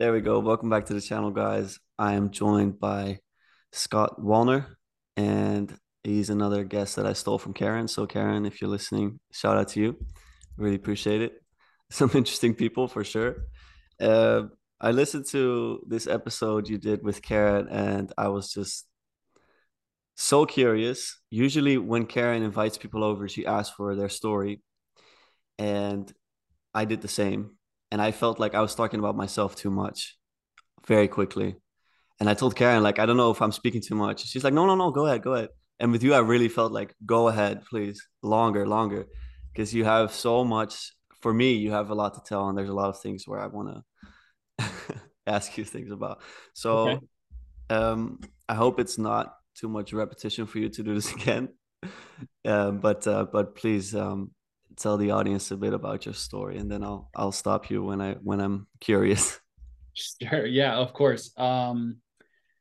There we go. Welcome back to the channel, guys. I am joined by Scott Wallner, and he's another guest that I stole from Karen. So, Karen, if you're listening, shout out to you. Really appreciate it. Some interesting people for sure. Uh, I listened to this episode you did with Karen, and I was just so curious. Usually, when Karen invites people over, she asks for their story, and I did the same and I felt like I was talking about myself too much very quickly. And I told Karen, like, I don't know if I'm speaking too much. She's like, no, no, no, go ahead, go ahead. And with you, I really felt like, go ahead, please, longer, longer, because you have so much. For me, you have a lot to tell, and there's a lot of things where I want to ask you things about. So, okay. um, I hope it's not too much repetition for you to do this again. Um, but uh, but please um, tell the audience a bit about your story and then I'll I'll stop you when I when I'm curious. Sure. Yeah, of course. Um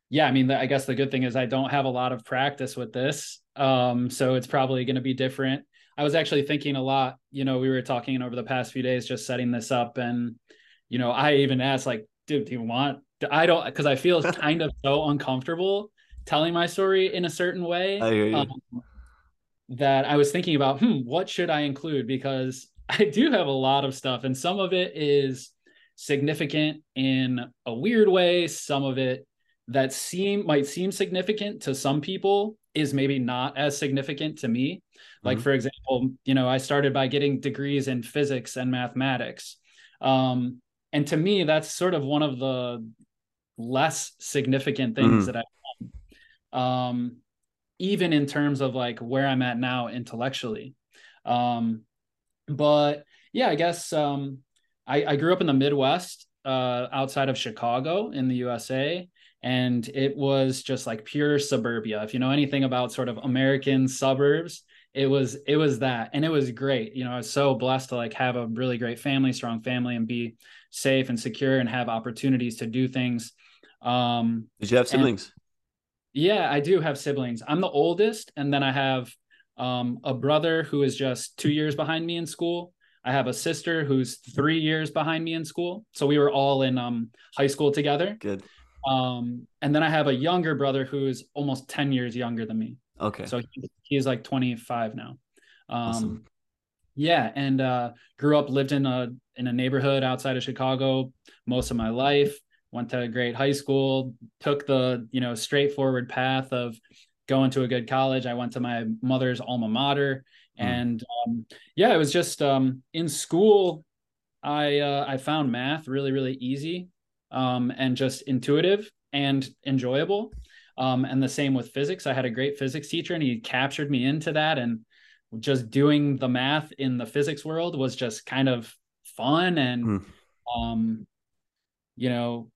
yeah, I mean I guess the good thing is I don't have a lot of practice with this. Um so it's probably going to be different. I was actually thinking a lot, you know, we were talking over the past few days just setting this up and you know, I even asked like, dude, do you want I don't because I feel kind of so uncomfortable telling my story in a certain way. I hear you. Um, that I was thinking about, hmm, what should I include? Because I do have a lot of stuff, and some of it is significant in a weird way. Some of it that seem might seem significant to some people is maybe not as significant to me. Like mm-hmm. for example, you know, I started by getting degrees in physics and mathematics. Um, and to me, that's sort of one of the less significant things mm-hmm. that I've done. Um, even in terms of like where I'm at now intellectually. Um, but yeah, I guess um, I, I grew up in the Midwest, uh, outside of Chicago in the USA, and it was just like pure suburbia. If you know anything about sort of American suburbs, it was it was that, and it was great. You know, I was so blessed to like have a really great family, strong family, and be safe and secure, and have opportunities to do things. Um, Did you have siblings? Yeah, I do have siblings. I'm the oldest, and then I have um, a brother who is just two years behind me in school. I have a sister who's three years behind me in school. So we were all in um, high school together. Good. Um, and then I have a younger brother who's almost 10 years younger than me. Okay. So he, he's like 25 now. Um, awesome. Yeah, and uh, grew up, lived in a in a neighborhood outside of Chicago most of my life went to a great high school, took the, you know, straightforward path of going to a good college. I went to my mother's alma mater. Mm. And um, yeah, it was just um, in school, I uh, I found math really, really easy um, and just intuitive and enjoyable. Um, and the same with physics. I had a great physics teacher and he captured me into that. And just doing the math in the physics world was just kind of fun and mm. um, you know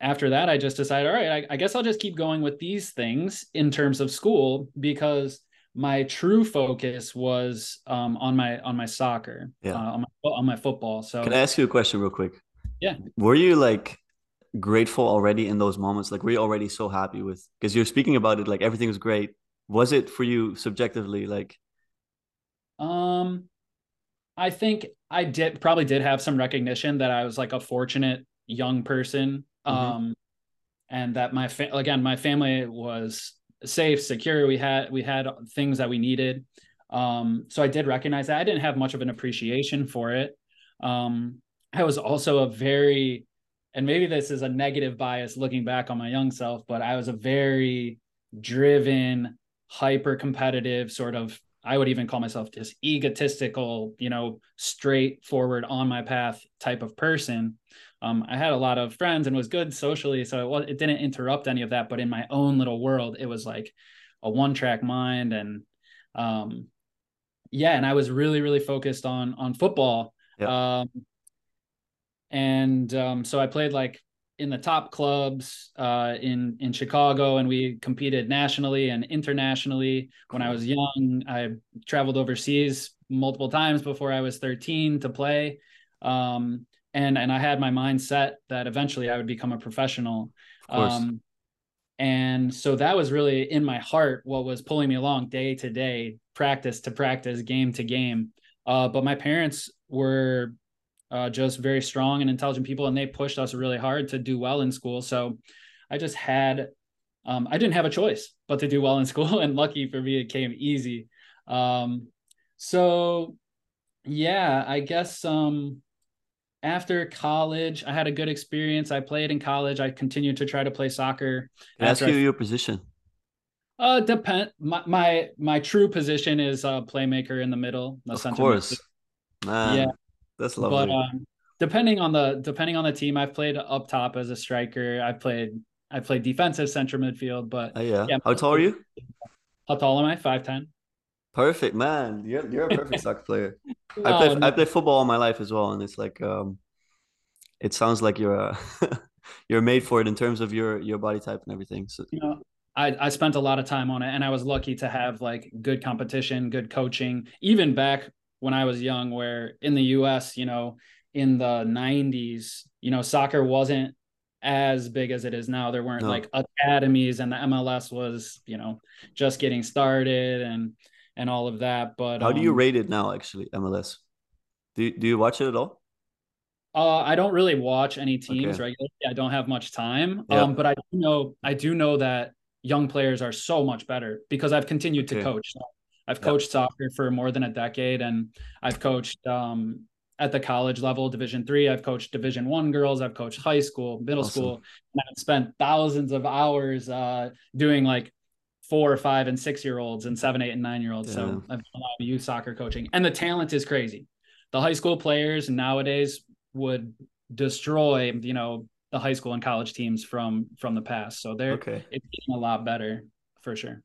after that, I just decided, all right, I, I, guess I'll just keep going with these things in terms of school because my true focus was um, on my on my soccer, yeah, uh, on my on my football. So, can I ask you a question real quick? Yeah, were you like grateful already in those moments? Like, were you already so happy with? Because you're speaking about it like everything was great. Was it for you subjectively like? Um, I think I did probably did have some recognition that I was like a fortunate young person mm-hmm. um and that my fa- again my family was safe secure. We had we had things that we needed. Um so i did recognize that. I didn't have much of an appreciation for it. Um i was also a very and maybe this is a negative bias looking back on my young self but i was a very driven hyper competitive sort of i would even call myself just egotistical you know straightforward on my path type of person um, I had a lot of friends and was good socially, so it was it didn't interrupt any of that. But in my own little world, it was like a one track mind, and um, yeah, and I was really really focused on on football. Yep. Um, and um, so I played like in the top clubs uh, in in Chicago, and we competed nationally and internationally. When I was young, I traveled overseas multiple times before I was 13 to play. Um, and and I had my mind set that eventually I would become a professional. Um, and so that was really in my heart what was pulling me along day to day, practice to practice, game to game. Uh, but my parents were uh, just very strong and intelligent people, and they pushed us really hard to do well in school. So I just had, um, I didn't have a choice but to do well in school, and lucky for me, it came easy. Um, so yeah, I guess um, after college, I had a good experience. I played in college. I continued to try to play soccer. Can I ask you I, your position? Uh, depend. My my my true position is a playmaker in the middle. The center. of course, man. Yeah, that's lovely. But um, depending on the depending on the team, I've played up top as a striker. I played I played defensive center midfield. But uh, yeah. yeah, how tall are you? How tall am I? Five ten. Perfect, man. You're you're a perfect soccer player. no, I play no. I play football all my life as well, and it's like um, it sounds like you're uh, you're made for it in terms of your your body type and everything. So you know, I I spent a lot of time on it, and I was lucky to have like good competition, good coaching, even back when I was young, where in the U.S., you know, in the '90s, you know, soccer wasn't as big as it is now. There weren't no. like academies, and the MLS was, you know, just getting started, and and all of that. But how um, do you um, rate it now? Actually, MLS. Do you, do you watch it at all? Uh, I don't really watch any teams okay. regularly. I don't have much time. Yeah. Um, but I do know I do know that young players are so much better because I've continued okay. to coach. I've coached yep. soccer for more than a decade, and I've coached um, at the college level, Division three. I've coached Division one girls. I've coached high school, middle awesome. school, and I've spent thousands of hours uh, doing like four or five and six year olds and seven, eight, and nine year olds. Yeah. So I've done a lot of youth soccer coaching, and the talent is crazy. The high school players nowadays would destroy, you know, the high school and college teams from from the past. So they're okay. it's getting a lot better for sure.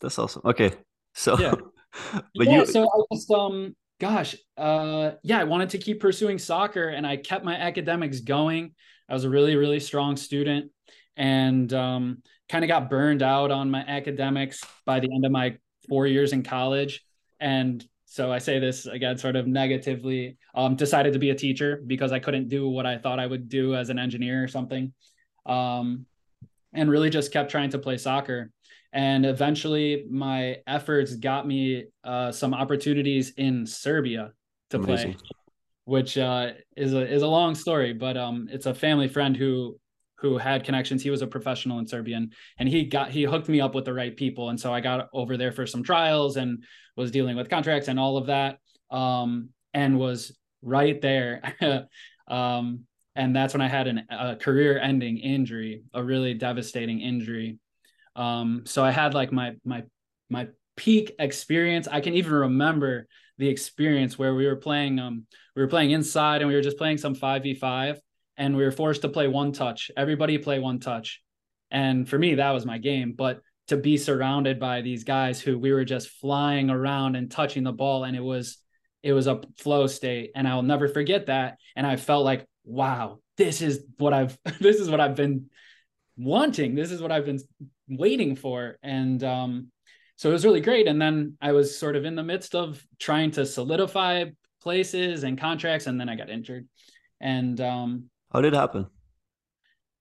That's awesome. Okay, so yeah, but yeah, you so I just um gosh uh yeah I wanted to keep pursuing soccer and I kept my academics going. I was a really really strong student and um kind of got burned out on my academics by the end of my four years in college. And so I say this again, sort of negatively, um, decided to be a teacher because I couldn't do what I thought I would do as an engineer or something. Um, and really just kept trying to play soccer. And eventually my efforts got me uh, some opportunities in Serbia to Amazing. play, which uh, is a is a long story, but um, it's a family friend who who had connections. He was a professional in Serbian and he got he hooked me up with the right people. And so I got over there for some trials and was dealing with contracts and all of that. Um, and was right there. um, and that's when I had an, a career ending injury, a really devastating injury. Um, so I had like my my my peak experience. I can even remember the experience where we were playing um we were playing inside and we were just playing some 5v5 and we were forced to play one touch. Everybody play one touch. And for me, that was my game. But to be surrounded by these guys who we were just flying around and touching the ball, and it was it was a flow state. And I'll never forget that. And I felt like, wow, this is what I've this is what I've been wanting. This is what I've been waiting for. And um, so it was really great. And then I was sort of in the midst of trying to solidify places and contracts, and then I got injured. And um, how did it happen?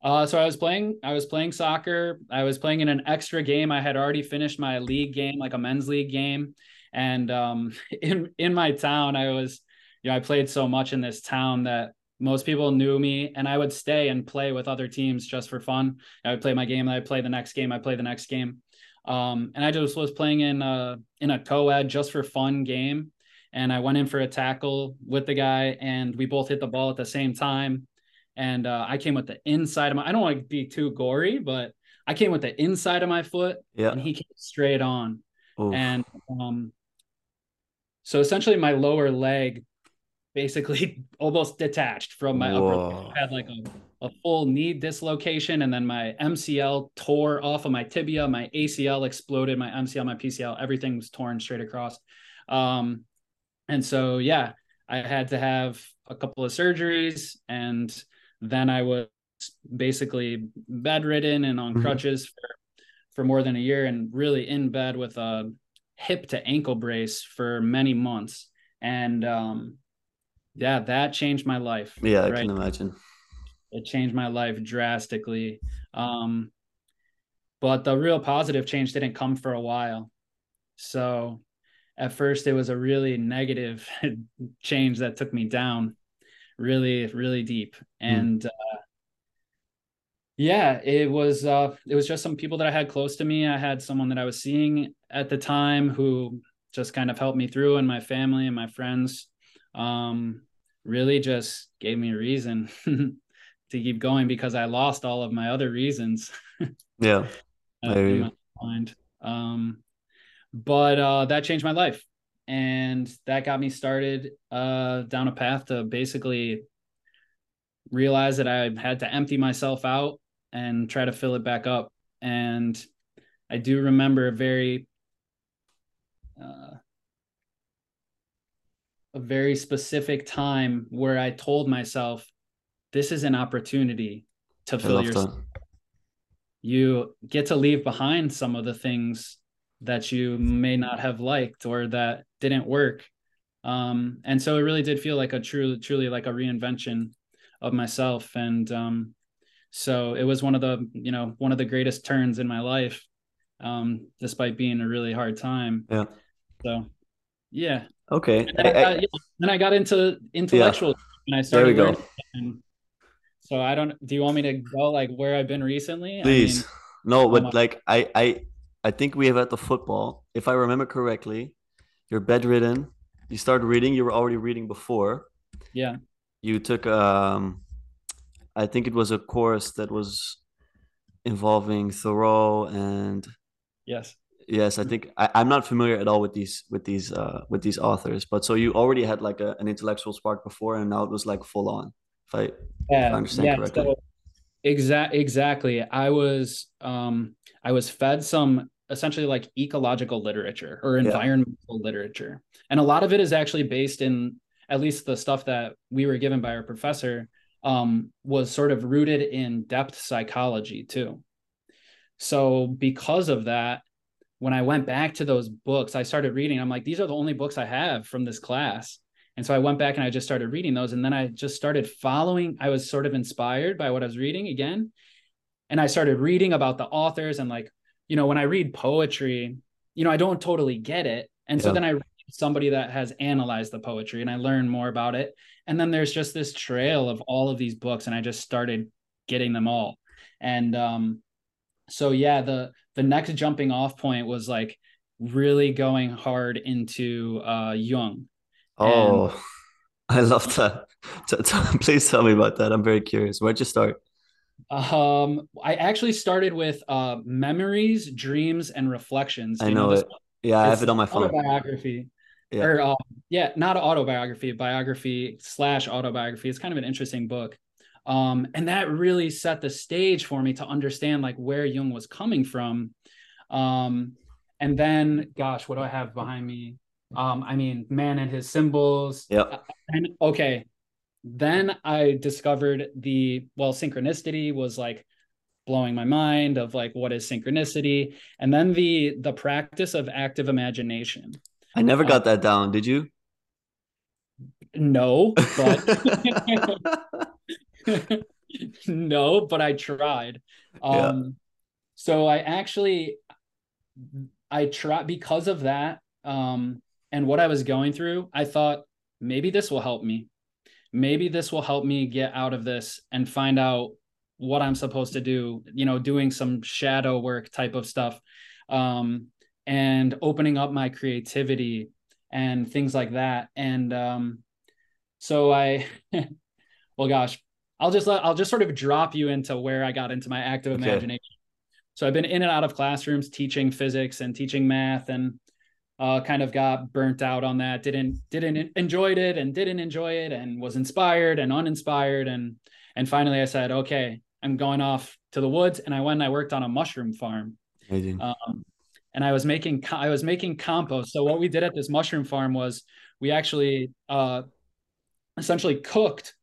Uh, so I was playing, I was playing soccer. I was playing in an extra game. I had already finished my league game, like a men's league game. And um, in in my town, I was, you know, I played so much in this town that most people knew me, and I would stay and play with other teams just for fun. I would play my game, I would play the next game, I play the next game. Um, and I just was playing in a in a co-ed just for fun game. And I went in for a tackle with the guy, and we both hit the ball at the same time and uh, I came with the inside of my. I don't want to be too gory, but I came with the inside of my foot, yeah. and he came straight on, Oof. and um, so essentially my lower leg basically almost detached from my Whoa. upper leg. I had like a, a full knee dislocation, and then my MCL tore off of my tibia, my ACL exploded, my MCL, my PCL, everything was torn straight across. Um, and so yeah, I had to have a couple of surgeries and then I was basically bedridden and on mm-hmm. crutches for, for more than a year and really in bed with a hip to ankle brace for many months. And um, yeah, that changed my life. Yeah, I can imagine. It changed my life drastically. Um, but the real positive change didn't come for a while. So at first, it was a really negative change that took me down. Really really deep. And uh, yeah it was uh it was just some people that i had close to me. I had someone that i was seeing at the time who just kind of helped me through and my family and my friends um really just gave me a reason to keep going because i lost all of my other reasons. Yeah. In my mind. Um but uh that changed my life and that got me started uh, down a path to basically realize that I had to empty myself out and try to fill it back up. And I do remember a very uh, a very specific time where I told myself, "This is an opportunity to fill yourself." You get to leave behind some of the things that you may not have liked or that didn't work. Um, and so it really did feel like a truly, truly like a reinvention of myself. And um, so it was one of the, you know, one of the greatest turns in my life, um, despite being a really hard time. Yeah. So, yeah. Okay. And then I, got, yeah, then I got into intellectual, yeah. and I started. There we go. And so I don't. Do you want me to go like where I've been recently? Please. I mean, no, but like I, I, I think we have at the football. If I remember correctly, you're bedridden. You started reading. You were already reading before. Yeah. You took um, I think it was a course that was involving Thoreau and. Yes. Yes, I think I, I'm not familiar at all with these with these uh with these authors, but so you already had like a, an intellectual spark before, and now it was like full on. If I, yeah, if I understand yeah, correctly. So exact exactly. I was um I was fed some essentially like ecological literature or environmental yeah. literature. And a lot of it is actually based in at least the stuff that we were given by our professor um, was sort of rooted in depth psychology too. So because of that, when I went back to those books, I started reading. I'm like, these are the only books I have from this class. And so I went back and I just started reading those. And then I just started following. I was sort of inspired by what I was reading again. And I started reading about the authors and like you know, when I read poetry, you know, I don't totally get it. And so then I read somebody that has analyzed the poetry and I learn more about it. And then there's just this trail of all of these books and I just started getting them all. And um so yeah, the the next jumping off point was like really going hard into uh Jung. Oh, and, I love that. Please tell me about that. I'm very curious. Where'd you start? Um, I actually started with uh, memories, dreams, and reflections. I know, know it. Yeah, I have it on my phone. Autobiography. Yeah. Or uh, yeah, not autobiography, biography slash autobiography. It's kind of an interesting book. Um, and that really set the stage for me to understand like where Jung was coming from. Um, and then, gosh, what do I have behind me? Um, I mean, man and his symbols. Yeah. And okay, then I discovered the well, synchronicity was like blowing my mind of like what is synchronicity? And then the the practice of active imagination. I never got uh, that down. Did you? No but no but i tried. Um yeah. so i actually i tried because of that um and what i was going through i thought maybe this will help me maybe this will help me get out of this and find out what I'm supposed to do, you know, doing some shadow work type of stuff um, and opening up my creativity and things like that. And um, so I, well, gosh, I'll just let, I'll just sort of drop you into where I got into my active okay. imagination. So I've been in and out of classrooms teaching physics and teaching math and uh, kind of got burnt out on that. Didn't didn't enjoyed it and didn't enjoy it and was inspired and uninspired. And and finally i said okay i'm going off to the woods. And i went and i worked on a mushroom farm. Um, and i was making i was making compost. So what we did at this mushroom farm was we actually uh, essentially cooked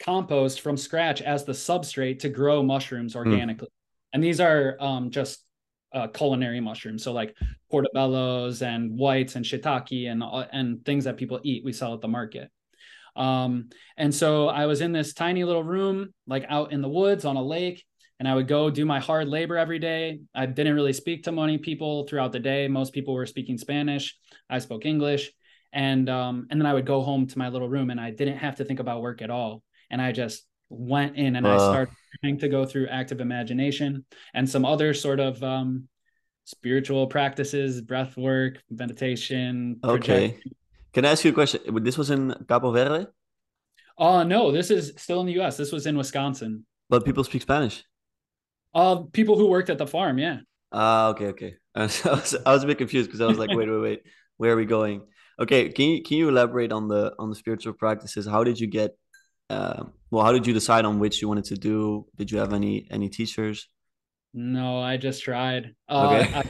compost from scratch as the substrate to grow mushrooms hmm. organically. Mm. and these are um, just uh, culinary mushrooms. So like portobellos and whites and shiitake and uh, and things that people eat, we sell at the market. Um, and so I was in this tiny little room, like out in the woods on a lake, and I would go do my hard labor every day. I didn't really speak to many people throughout the day. Most people were speaking Spanish. I spoke English. and um and then i would go home to my little room and i didn't have to think about work at all and i just went in and uh, i started trying to go through active imagination and some other sort of um spiritual practices breath work meditation okay projection. can i ask you a question this was in cabo verde uh no this is still in the us this was in wisconsin but people speak spanish uh people who worked at the farm yeah Ah, uh, okay, okay. I was, I was a bit confused because I was like, wait, wait, wait, where are we going? Okay, can you can you elaborate on the on the spiritual practices? How did you get? Uh, well, how did you decide on which you wanted to do? Did you have any any teachers? No, I just tried. Uh, okay. I,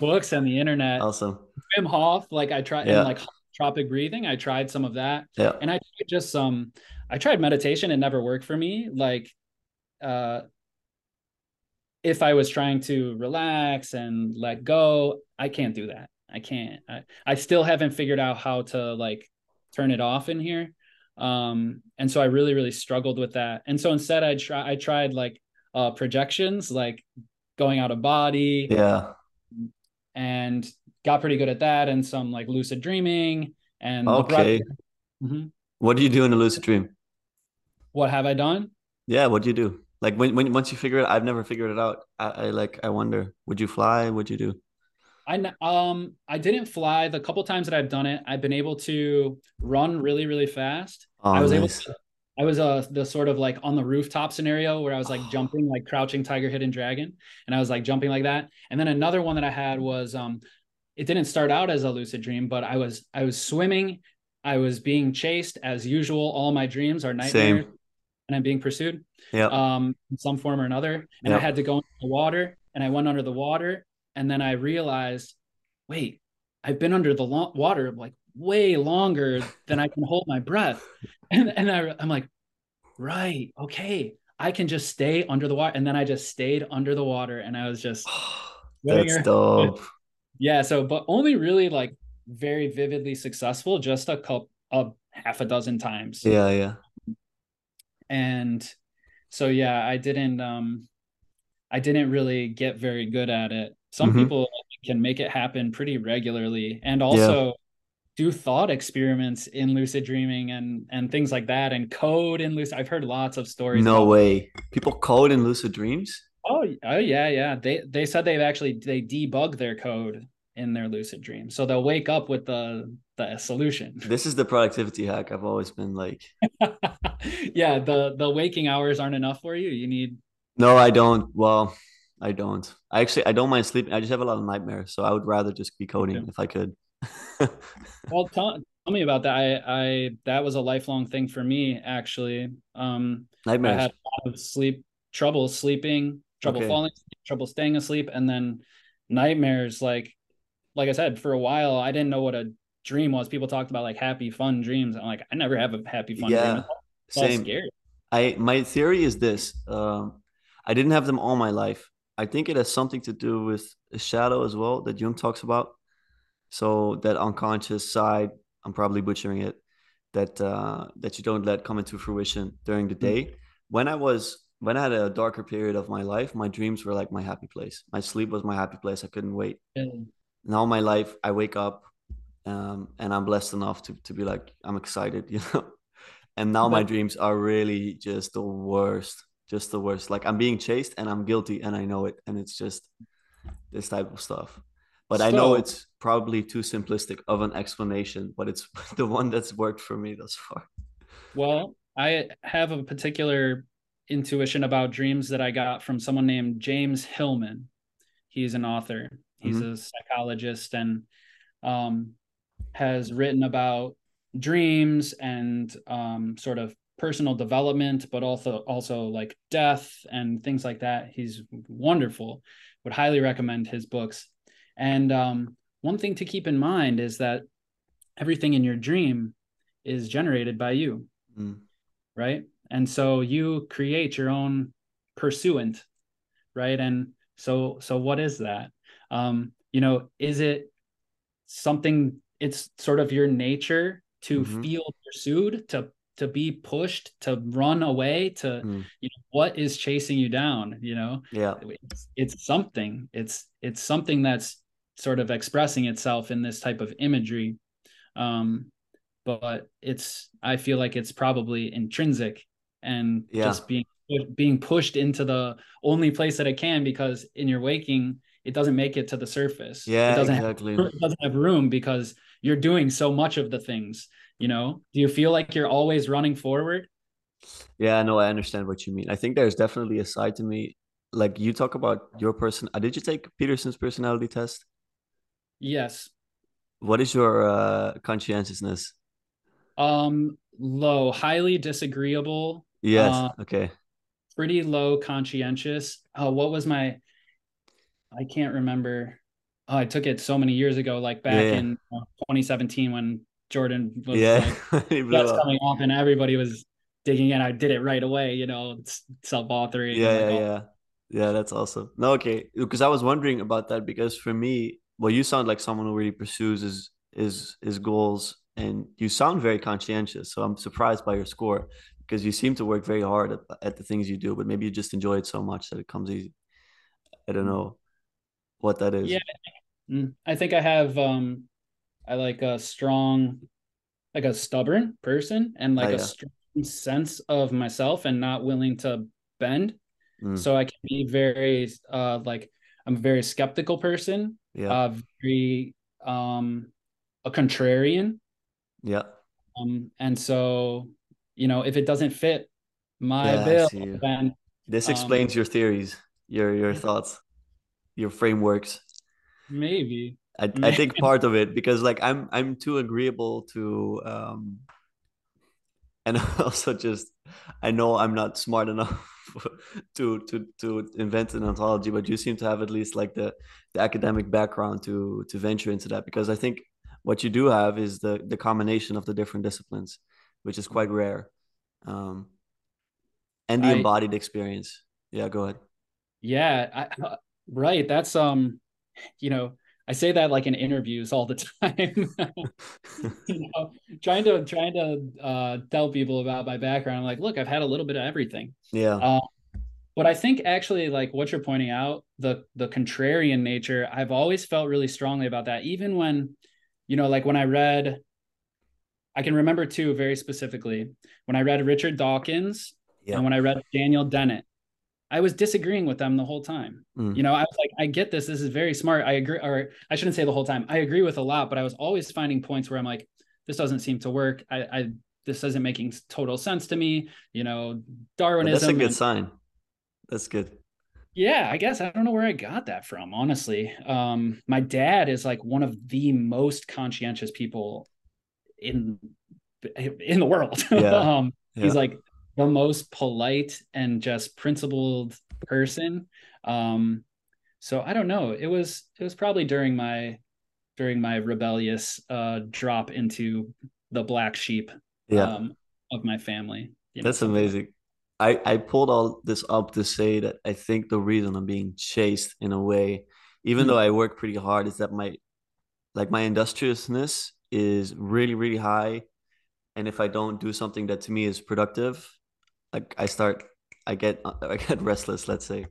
books and the internet. Awesome. Wim Hof, like I tried, yeah. and like tropic breathing. I tried some of that. Yeah. And I just some. Um, I tried meditation. It never worked for me. Like, uh, if I was trying to relax and let go, I can't do that. I can't. I, I still haven't figured out how to like turn it off in here. Um, and so I really, really struggled with that. And so instead I try I tried like uh projections, like going out of body. Yeah. And got pretty good at that and some like lucid dreaming and okay. Mm-hmm. What do you do in a lucid dream? What have I done? Yeah, what do you do? Like when, when once you figure it, I've never figured it out. I, I like I wonder, would you fly? Would you do? I um I didn't fly. The couple times that I've done it, I've been able to run really really fast. Oh, I was nice. able to, I was uh the sort of like on the rooftop scenario where I was like jumping like crouching tiger hidden dragon and I was like jumping like that. And then another one that I had was um it didn't start out as a lucid dream, but I was I was swimming, I was being chased as usual. All my dreams are nightmares Same. and I'm being pursued. Yeah. Um in some form or another. And yep. I had to go into the water and I went under the water and then I realized, wait, I've been under the lo- water like way longer than I can hold my breath. And, and I, I'm like, right, okay, I can just stay under the water. And then I just stayed under the water and I was just, that's dope. Yeah. So, but only really like very vividly successful, just a couple, a half a dozen times. Yeah. Yeah. And so, yeah, I didn't, um, I didn't really get very good at it some mm-hmm. people can make it happen pretty regularly and also yeah. do thought experiments in lucid dreaming and and things like that and code in lucid i've heard lots of stories no way. People code in lucid dreams? Oh oh yeah yeah. They they said they've actually they debug their code in their lucid dream so they'll wake up with the the solution. This is the productivity hack i've always been like. Yeah the the waking hours aren't enough for you? You need no i don't. Well I don't. I actually I don't mind sleeping. I just have a lot of nightmares, so I would rather just be coding yeah. if I could. well, tell, tell me about that. I I that was a lifelong thing for me actually. Um, nightmares. I had a lot of sleep trouble sleeping, trouble okay. falling, trouble staying asleep, and then nightmares. Like like I said, for a while I didn't know what a dream was. People talked about like happy, fun dreams. I'm like, I never have a happy, fun yeah, dream. It's same. Scary. I my theory is this. Um, I didn't have them all my life. I think it has something to do with a shadow as well that Jung talks about. So that unconscious side, I'm probably butchering it, that uh, that you don't let come into fruition during the day. Mm-hmm. When I was when I had a darker period of my life, my dreams were like my happy place. My sleep was my happy place. I couldn't wait. Mm-hmm. Now my life, I wake up um, and I'm blessed enough to to be like I'm excited, you know. And now but, my dreams are really just the worst just the worst. Like I'm being chased and I'm guilty and I know it. And it's just this type of stuff. But so, I know it's probably too simplistic of an explanation, but it's the one that's worked for me thus far. Well, I have a particular intuition about dreams that I got from someone named James Hillman. He's an author, he's mm-hmm. a psychologist, and um, has written about dreams and um, sort of personal development, but also also like death and things like that. He's wonderful. Would highly recommend his books. And um, one thing to keep in mind is that everything in your dream is generated by you, mm. right? And so you create your own pursuant, right? And so so what is that? Um, you know, is it something? It's sort of your nature to mm-hmm. feel pursued, to to be pushed to run away to mm. you know what is chasing you down you know yeah it's, it's something it's it's something that's sort of expressing itself in this type of imagery Um, but it's I feel like it's probably intrinsic and Yeah. just being being pushed into the only place that it can because in your waking it doesn't make it to the surface. Yeah, it doesn't exactly. have, it doesn't have room because you're doing so much of the things. You know, do you feel like you're always running forward? Yeah, no, I understand what you mean. I think there's definitely a side to me. Like you talk about your person. Uh, did you take Peterson's personality test? Yes. What is your uh, conscientiousness? Um, low, highly disagreeable. Yes. Uh, Okay. pretty low conscientious. Oh, what was my? I can't remember. Oh, I took it so many years ago, like back Yeah, yeah. in uh, 2017 when Jordan was Yeah. like that's up. coming off and everybody was digging in. I did it right away, you know, self authoring. Yeah, like yeah, yeah. Yeah, that's awesome. No, okay. Because I was wondering about that because for me, well, you sound like someone who really pursues his his his goals and you sound very conscientious. So I'm surprised by your score because you seem to work very hard at, at the things you do, but maybe you just enjoy it so much that it comes easy. I don't know what that is. Yeah, mm, I think I have. Um, I like a strong, like a stubborn person, and Oh, like a strong sense of myself, and not willing to bend. Mm, So I can be very uh like I'm a very skeptical person, yeah. uh very um a contrarian. Yeah. Um and so you know if it doesn't fit my Yeah, bill then This um explains your theories, your your thoughts, your frameworks. maybe I I think part of it because like I'm I'm too agreeable to um and also just I know I'm not smart enough to to to invent an ontology, but you seem to have at least like the the academic background to to venture into that because I think what you do have is the the combination of the different disciplines, which is quite rare, um, and the I embodied experience. Yeah, go ahead. yeah I, right that's um you know I say that like in interviews all the time. You know trying to trying to uh tell people about my background I'm like look I've had a little bit of everything. Yeah, Um, but I think actually, like what you're pointing out, the the contrarian nature, I've always felt really strongly about that. Even when, you know, like when I read, I can remember too very specifically when I read Richard Dawkins yeah, and when I read Daniel Dennett, I was disagreeing with them the whole time. Mm. You know, I was like, I get this. This is very smart. I agree, or I shouldn't say the whole time. I agree with a lot, but I was always finding points where I'm like, this doesn't seem to work. I, I this isn't making total sense to me. You know, But that's a good and- sign. That's good. yeah, I guess I don't know where I got that from, honestly. Um, my dad is like one of the most conscientious people in in the world. Yeah, um, Yeah. he's like the most polite and just principled person. Um, so I don't know. It was it was probably during my during my rebellious uh drop into the black sheep Yeah. um of my family. you know, That's amazing. I, I pulled all this up to say that I think the reason I'm being chased in a way, even Mm. though I work pretty hard, is that my like my industriousness is really, really high. And if I don't do something that to me is productive, like I start I get I get restless, let's say.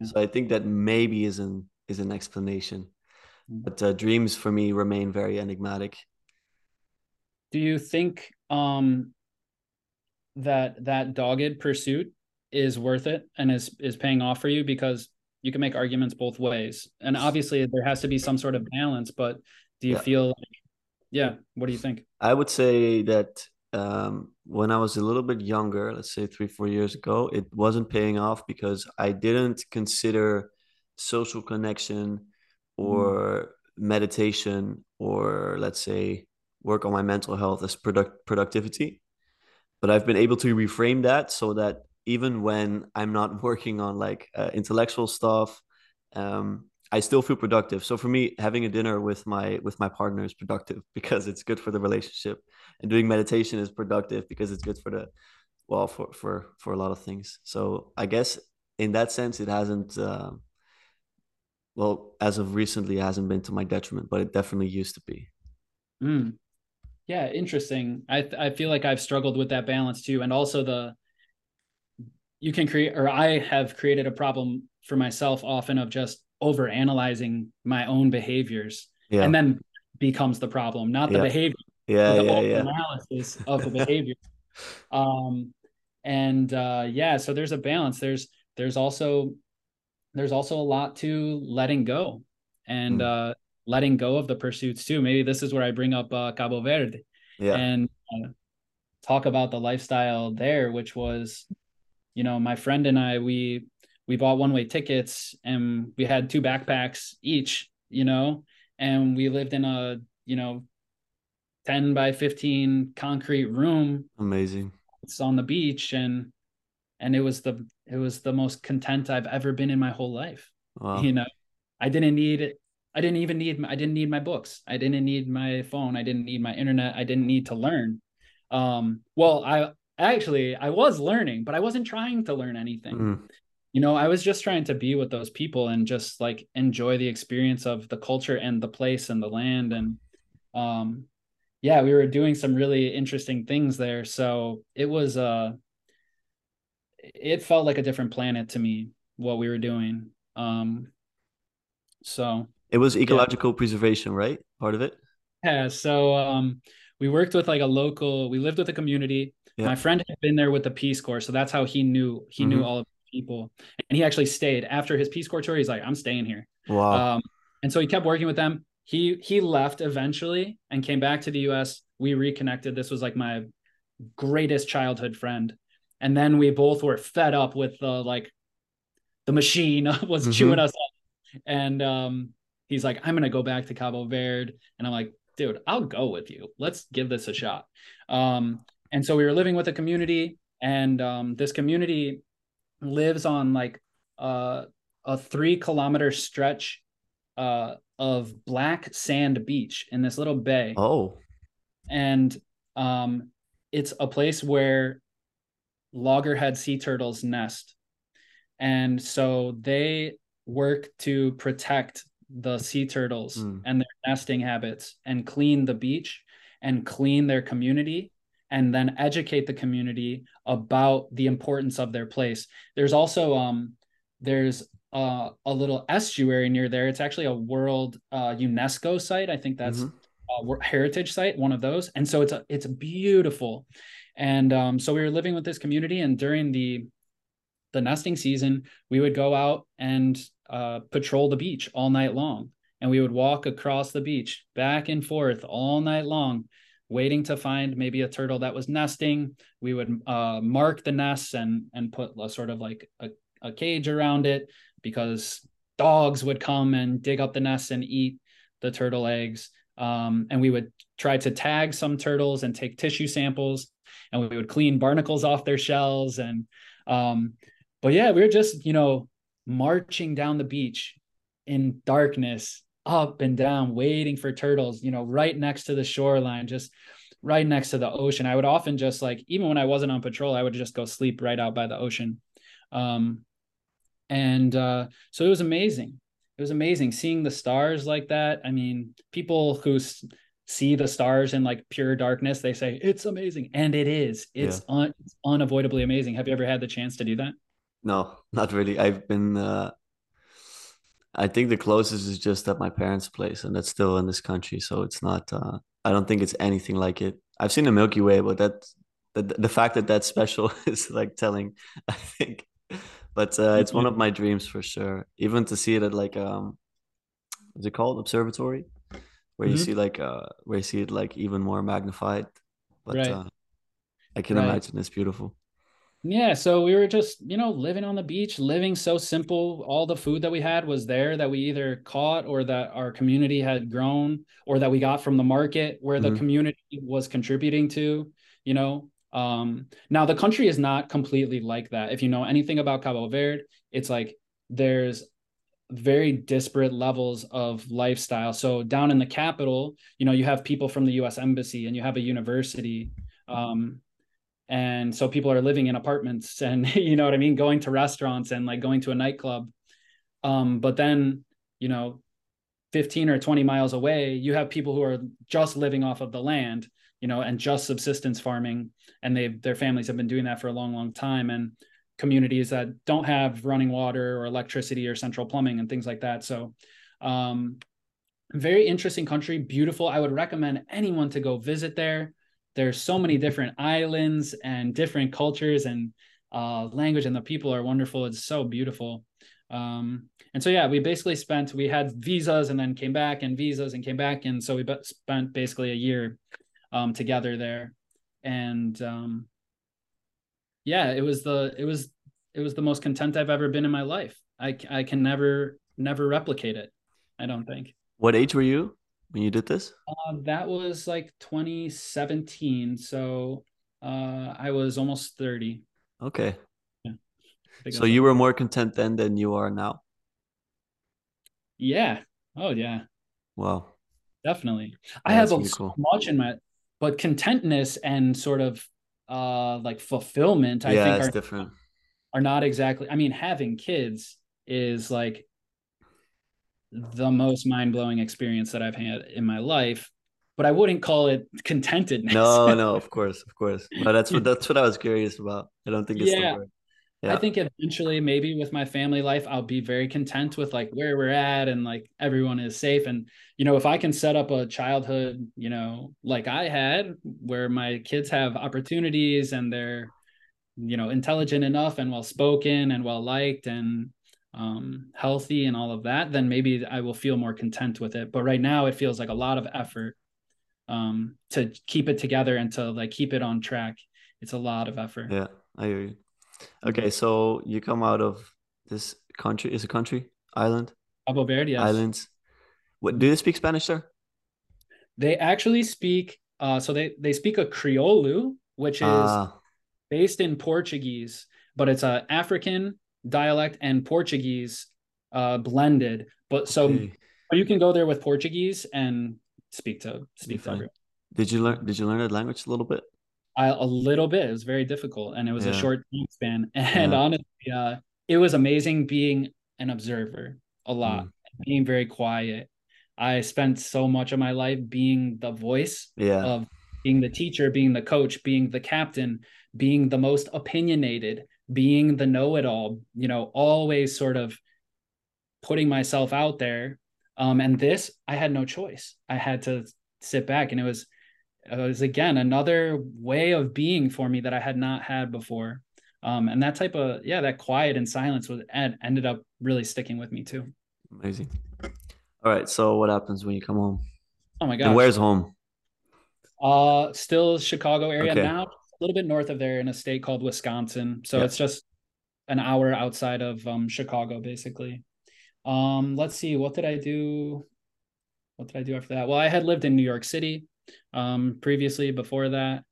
Yeah. So I think that maybe is an is an explanation. Mm. But uh, dreams for me remain very enigmatic. do you think um that that dogged pursuit is worth it and is is paying off for you because you can make arguments both ways and obviously there has to be some sort of balance but do you Yeah. feel like, yeah what do you think I would say that um, when I was a little bit younger, let's say three, four years ago, it wasn't paying off because I didn't consider social connection or meditation or let's say work on my mental health as product productivity. But I've been able to reframe that so that even when I'm not working on like uh, intellectual stuff, um, I still feel productive. So for me, having a dinner with my with my partner is productive because it's good for the relationship, and doing meditation is productive because it's good for the well for for for a lot of things. So I guess in that sense, it hasn't. Uh, well, as of recently, it hasn't been to my detriment, but it definitely used to be. Mm. yeah interesting i i feel like i've struggled with that balance too and also the you can create or i have created a problem for myself often of just over analyzing my own behaviors Yeah, and then becomes the problem not the Yeah. behavior Yeah, the yeah, yeah. analysis of the behavior. um, and uh, yeah, so there's a balance. There's there's also there's also a lot to letting go and mm. uh, letting go of the pursuits too. Maybe this is where I bring up uh, Cabo Verde yeah. and uh, talk about the lifestyle there, which was, you know, my friend and I we we bought one way tickets and we had two backpacks each, you know, and we lived in a you know 10 by 15 concrete room amazing it's on the beach and and it was the it was the most content i've ever been in my whole life wow. you know i didn't need it. i didn't even need i didn't need my books i didn't need my phone i didn't need my internet i didn't need to learn um well i actually i was learning but i wasn't trying to learn anything mm. You know i was just trying to be with those people and just like enjoy the experience of the culture and the place and the land and um yeah, we were doing some really interesting things there. So it was uh it felt like a different planet to me what we were doing. Um so it was ecological yeah. preservation, right? Part of it? Yeah. So um we worked with like a local we lived with a community. Yeah. My friend had been there with the Peace Corps, so that's how he knew he mm-hmm. knew all of people. And he actually stayed after his Peace Corps tour. He's like, I'm staying here. Wow. Um, and so he kept working with them he he left eventually and came back to the US. We reconnected. This was like my greatest childhood friend. And then we both were fed up with the like the machine was mm-hmm. chewing us up. And um he's like, I'm gonna go back to Cabo Verde. And I'm like, dude, I'll go with you. Let's give this a shot. Um, and so we were living with a community, and um, this community lives on like uh, a three kilometer stretch uh, of black sand beach in this little bay. Oh. And um, it's a place where loggerhead sea turtles nest. And so they work to protect the sea turtles mm. and their nesting habits and clean the beach and clean their community and then educate the community about the importance of their place. There's also um there's uh, a little estuary near there. It's actually a World uh, UNESCO site. I think that's mm-hmm. a heritage site, one of those. And so it's a, it's beautiful. And um, so we were living with this community, and during the the nesting season, we would go out and uh, patrol the beach all night long, and we would walk across the beach back and forth all night long, waiting to find maybe a turtle that was nesting. We would uh, mark the nests and and put a sort of like a, a cage around it because dogs would come and dig up the nests and eat the turtle eggs. Um, and we would try to tag some turtles and take tissue samples and we would clean barnacles off their shells and um, but yeah we were just you know marching down the beach in darkness up and down waiting for turtles you know right next to the shoreline just right next to the ocean. I would often just like even when i wasn't on patrol i would just go sleep right out by the ocean. Um, and uh, so it was amazing. It was amazing seeing the stars like that. I mean people who s- see the stars in like pure darkness they say it's amazing and it is. It's, yeah. un- it's unavoidably amazing. Have you ever had the chance to do that? No not really. I've been uh i think the closest is just at my parents place and that's still in this country so it's not uh i don't think it's anything like it i've seen the milky way but that the, the fact that that's special is like telling i think but uh, it's one of my dreams for sure. Even to see it at like um, what's it called, observatory, where mm-hmm. you see like uh, where you see it like even more magnified. But right. uh, I can right. imagine it's beautiful. Yeah, so we were just, you know, living on the beach, living so simple. All the food that we had was there that we either caught or that our community had grown or that we got from the market where mm-hmm. the community was contributing to, you know. Um, now the country is not completely like that. If you know anything about Cabo Verde, it's like there's very disparate levels of lifestyle. So down in the capital, you know, you have people from the U.S. Embassy and you have a university, um, and so people are living in apartments and you know what I mean, going to restaurants and like going to a nightclub. Um, but then, you know, 15 or 20 miles away, you have people who are just living off of the land you know, and just subsistence farming. And they their families have been doing that for a long, long time. And communities that don't have running water or electricity or central plumbing and things like that. So um, very interesting country, beautiful. I would recommend anyone to go visit there. There's so many different islands and different cultures and uh, language, and the people are wonderful. It's so beautiful. Um, and so yeah, we basically spent we had visas and then came back and visas and came back, and so we spent basically a year um, together there, and um, yeah, it was the it was it was the most content I've ever been in my life. I I can never never replicate it. I don't think. What age were you when you did this? Uh, that was like 2017. So uh, I was almost 30. Okay. Yeah. So you were more content then than you are now? Yeah. Oh, yeah. Wow. Definitely. Yeah, I have really so cool. much in my, but contentness and sort of uh like fulfillment, I yeah, think are different. Are not exactly. I mean, having kids is like the most mind blowing experience that I've had in my life. But I wouldn't call it contentedness. No, no, of course, of course. But that's what that's what I was curious about. I don't think it's yeah. Yeah. I think eventually, maybe with my family life, I'll be very content with like where we're at and like everyone is safe. And, you know, if I can set up a childhood, you know, like I had, where my kids have opportunities and they're, you know, intelligent enough and well spoken and well liked and um, healthy and all of that, then maybe I will feel more content with it. But right now, it feels like a lot of effort um, to keep it together and to like keep it on track. It's a lot of effort. Yeah, I hear you. Okay, so you come out of this country. Is a country island? Cabo Verde. Yes. Islands. What do they speak Spanish there? They actually speak. Uh, so they they speak a Crioulo, which is uh, based in Portuguese, but it's a African dialect and Portuguese uh, blended. But so okay. you can go there with Portuguese and speak to speak to everyone. Did you learn? Did you learn that language a little bit? I, a little bit. It was very difficult, and it was yeah. a short time span. And yeah. honestly, uh, it was amazing being an observer a lot, mm. being very quiet. I spent so much of my life being the voice yeah. of being the teacher, being the coach, being the captain, being the most opinionated, being the know-it-all you know always sort of putting myself out there. Um and this i had no choice. I had to sit back. And it was it was again another way of being for me that i had not had before. Um and that type of yeah that quiet and silence was ended up really sticking with me too. Amazing. All right so what happens when you come home? Oh my god where's home? Uh still chicago area okay. now little bit north of there in a state called Wisconsin. So it's just an hour outside of um, Chicago, basically. Um, let's see, what did I do? What did I do after that? Well, I had lived in New York City um, previously before that.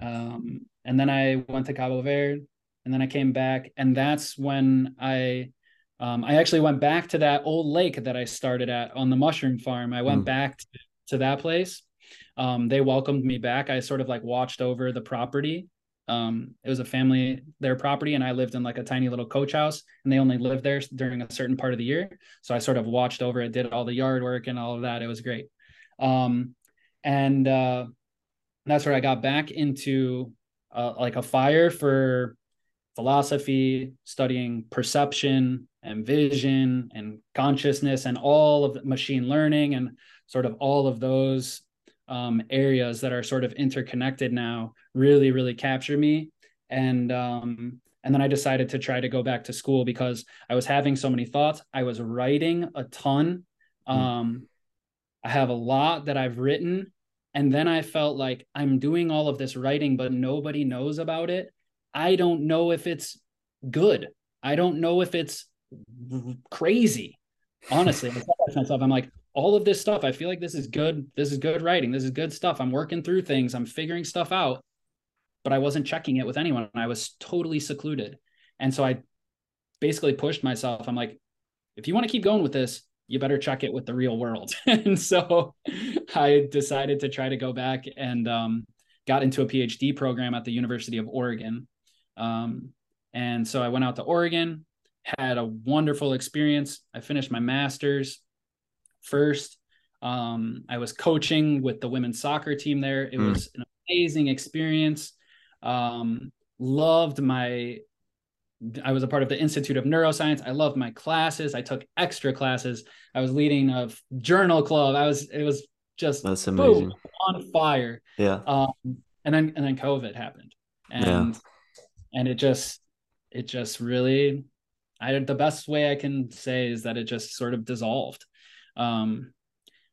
Um, and then I went to Cabo Verde and then I came back. And that's when I um, I actually went back to that old lake that I started at on the mushroom farm. I went mm. back to, to that place um, they welcomed me back. I sort of like watched over the property. Um, it was a family, their property, and I lived in like a tiny little coach house, and they only lived there during a certain part of the year. So I sort of watched over it, did all the yard work and all of that. It was great. Um, and uh, that's where I got back into uh, like a fire for philosophy, studying perception and vision and consciousness and all of machine learning and sort of all of those um, areas that are sort of interconnected now really really capture me. And um, and then i decided to try to go back to school because i was having so many thoughts. I was writing a ton. Hmm. um, i have a lot that i've written. And then i felt like i'm doing all of this writing but nobody knows about it. I don't know if it's good. I don't know if it's crazy. Honestly i myself. I'm like all of this stuff. I feel like this is good. This is good writing. This is good stuff. I'm working through things. I'm figuring stuff out, but I wasn't checking it with anyone. I was totally secluded. And so I basically pushed myself. I'm like, if you want to keep going with this, you better check it with the real world. and so I decided to try to go back and um, got into a PhD program at the University of Oregon. Um, and so I went out to Oregon, had a wonderful experience. I finished my master's first. Um, I was coaching with the women's soccer team there. It mm. was an amazing experience. Um, loved my I was a part of the Institute of Neuroscience. I loved my classes. I took extra classes. I was leading a journal club. I was it was just that's amazing boom, on fire. Yeah. Um, and then and then COVID happened, and yeah. and it just it just really, I the best way I can say is that it just sort of dissolved, um,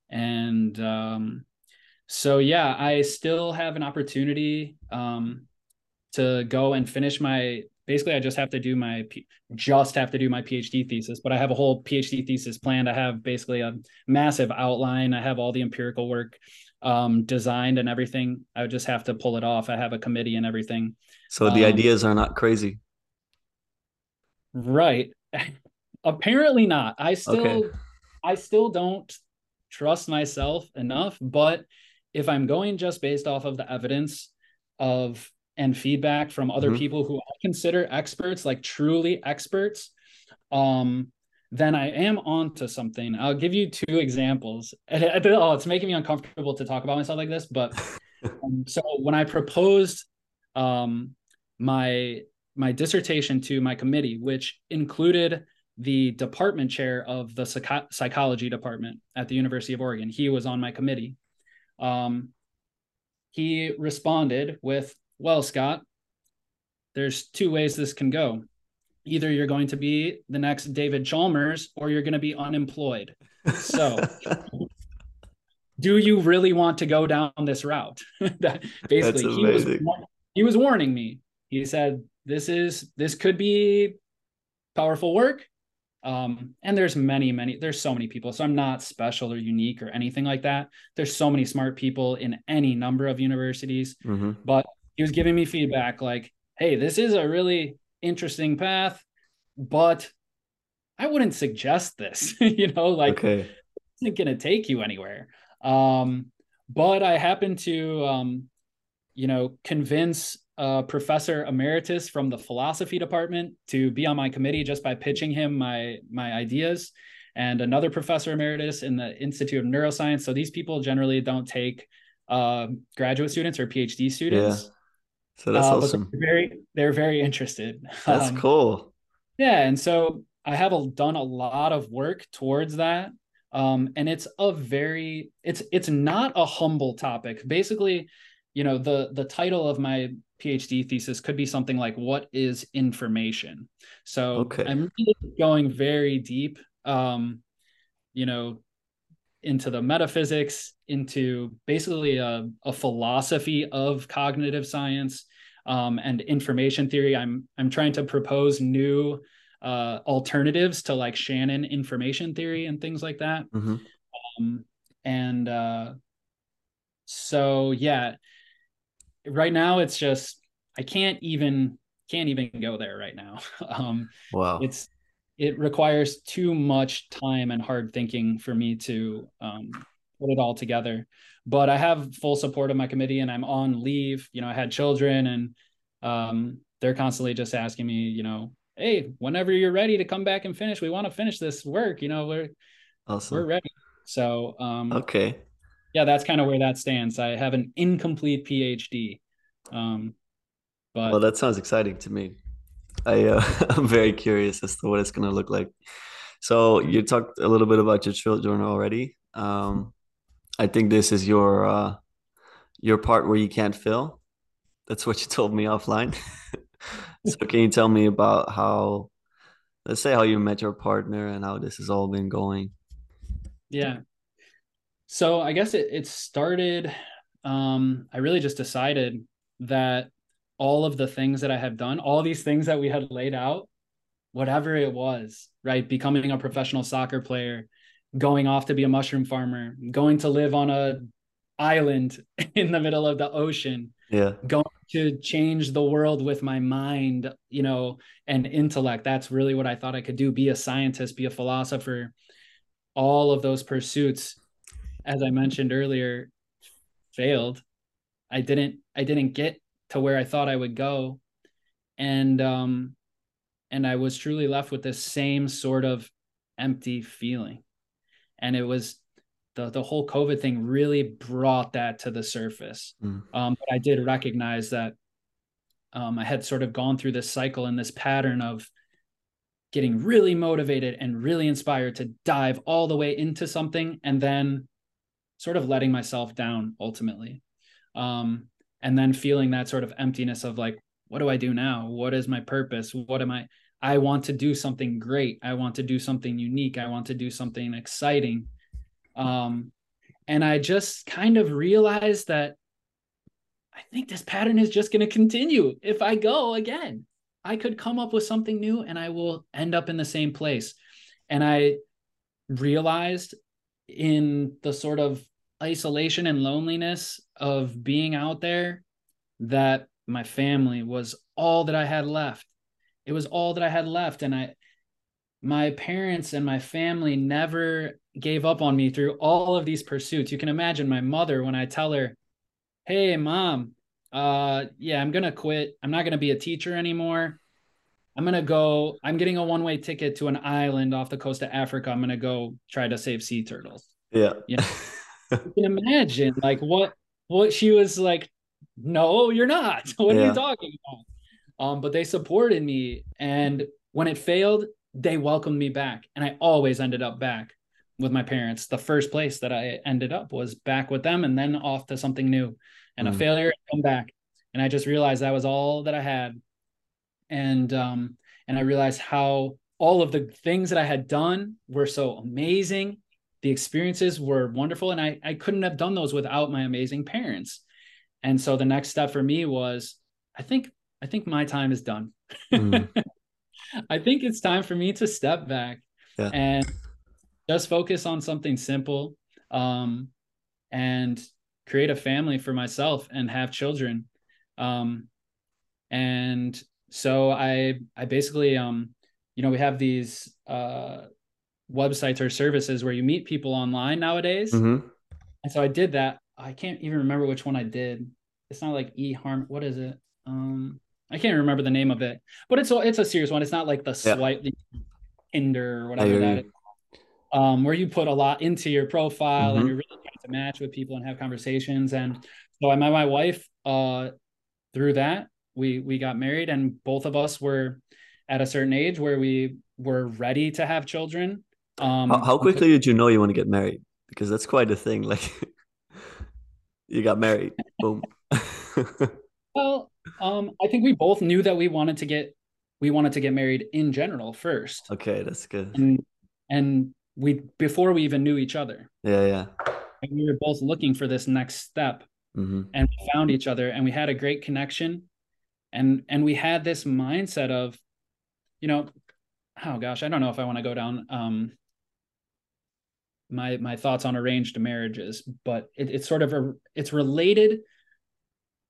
and um, so yeah, I still have an opportunity um to go and finish my basically I just have to do my just have to do my PhD thesis, but I have a whole PhD thesis planned. I have basically a massive outline. I have all the empirical work um, designed and everything. I would just have to pull it off. I have a committee and everything. So the um, ideas are not crazy. Right. Apparently not. I still okay. I still don't trust myself enough, but if I'm going just based off of the evidence of and feedback from other mm-hmm. people who I consider experts, like truly experts, um, then I am on to something. I'll give you two examples. oh, it's making me uncomfortable to talk about myself like this, but um, so when I proposed um, my my dissertation to my committee, which included the department chair of the psych- psychology department at the University of Oregon, he was on my committee. Um, he responded with well, Scott, there's two ways this can go. Either you're going to be the next David Chalmers or you're going to be unemployed. So, do you really want to go down this route? that basically he was he was warning me. He said this is this could be powerful work. Um, and there's many, many, there's so many people. So I'm not special or unique or anything like that. There's so many smart people in any number of universities. Mm-hmm. But he was giving me feedback like, hey, this is a really interesting path, but I wouldn't suggest this, you know, like okay. it's not gonna take you anywhere. Um, but I happened to um, you know, convince a professor emeritus from the philosophy department to be on my committee just by pitching him my my ideas and another professor emeritus in the institute of neuroscience so these people generally don't take uh, graduate students or phd students so that's uh, awesome. They're very, they're very interested. That's um, cool. Yeah, and so I have a, done a lot of work towards that, um, and it's a very, it's it's not a humble topic. Basically, you know, the the title of my PhD thesis could be something like "What is information?" So okay. I'm really going very deep. Um, you know, into the metaphysics, into basically a, a philosophy of cognitive science, um, and information theory. I'm I'm trying to propose new uh, alternatives to like Shannon information theory and things like that. Mm-hmm. Um, and uh, so yeah, right now it's just I can't even can't even go there right now. um, wow, it's it requires too much time and hard thinking for me to um, put it all together but I have full support of my committee and I'm on leave. You know, I had children and um, they're constantly just asking me, you know, hey, whenever you're ready to come back and finish, we want to finish this work. You know, we're awesome. we're ready. So um, okay, yeah, that's kind of where that stands. I have an incomplete PhD. Um, but well, that sounds exciting to me. I uh, I'm very curious as to what it's gonna look like. So you talked a little bit about your children already. Um, I think this is your uh, your part where you can't fill. That's what you told me offline. so can you tell me about how, let's say, how you met your partner and how this has all been going? Yeah. So I guess it it started. Um, I really just decided that all of the things that I have done, all these things that we had laid out, whatever it was, right? Becoming a professional soccer player, going off to be a mushroom farmer, going to live on a island in the middle of the ocean. Yeah. Going to change the world with my mind, you know, and intellect. That's really what I thought I could do. Be a scientist, be a philosopher. All of those pursuits, as I mentioned earlier, failed. I didn't I didn't get to where I thought I would go. And um and I was truly left with this same sort of empty feeling and it was the the whole COVID thing really brought that to the surface. Mm. Um, but I did recognize that um, I had sort of gone through this cycle and this pattern of getting really motivated and really inspired to dive all the way into something and then sort of letting myself down ultimately. Um, and then feeling that sort of emptiness of like, what do I do now? What is my purpose? What am I? I want to do something great. I want to do something unique. I want to do something exciting. Um, and I just kind of realized that I think this pattern is just going to continue if I go again. I could come up with something new and I will end up in the same place. And I realized in the sort of isolation and loneliness of being out there that my family was all that I had left. It was all that I had left. And I, my parents and my family never gave up on me through all of these pursuits. You can imagine my mother when I tell her, Hey, mom, uh, yeah, I'm going to quit. I'm not going to be a teacher anymore. I'm going to go, I'm getting a one way ticket to an island off the coast of Africa. I'm going to go try to save sea turtles. Yeah. You, know? you can imagine like what, what she was like, no, you're not. What yeah. are you talking about? Um, but they supported me. And when it failed, they welcomed me back. And I always ended up back with my parents. The first place that I ended up was back with them and then off to something new and mm. a failure come back. And I just realized that was all that I had. And um, and I realized how all of the things that I had done were so amazing. The experiences were wonderful. And I, I couldn't have done those without my amazing parents. And so the next step for me was I think I think my time is done. Mm. I think it's time for me to step back yeah. and just focus on something simple um, and create a family for myself and have children um, and so i i basically um you know we have these uh websites or services where you meet people online nowadays mm-hmm. and so i did that i can't even remember which one i did it's not like e-harm what is it um i can't remember the name of it but it's a, it's a serious one it's not like the yeah. swipe tinder or whatever that is um, where you put a lot into your profile mm-hmm. and you're really trying to match with people and have conversations. And so I met my wife uh, through that. We we got married, and both of us were at a certain age where we were ready to have children. Um, how, how quickly did you know you want to get married? Because that's quite a thing. Like you got married, boom. well, um, I think we both knew that we wanted to get we wanted to get married in general first. Okay, that's good. And and we before we even knew each other. Yeah, yeah. And we were both looking for this next step, mm-hmm. and we found each other, and we had a great connection, and and we had this mindset of, you know, oh gosh, I don't know if I want to go down um my my thoughts on arranged marriages, but it, it's sort of a it's related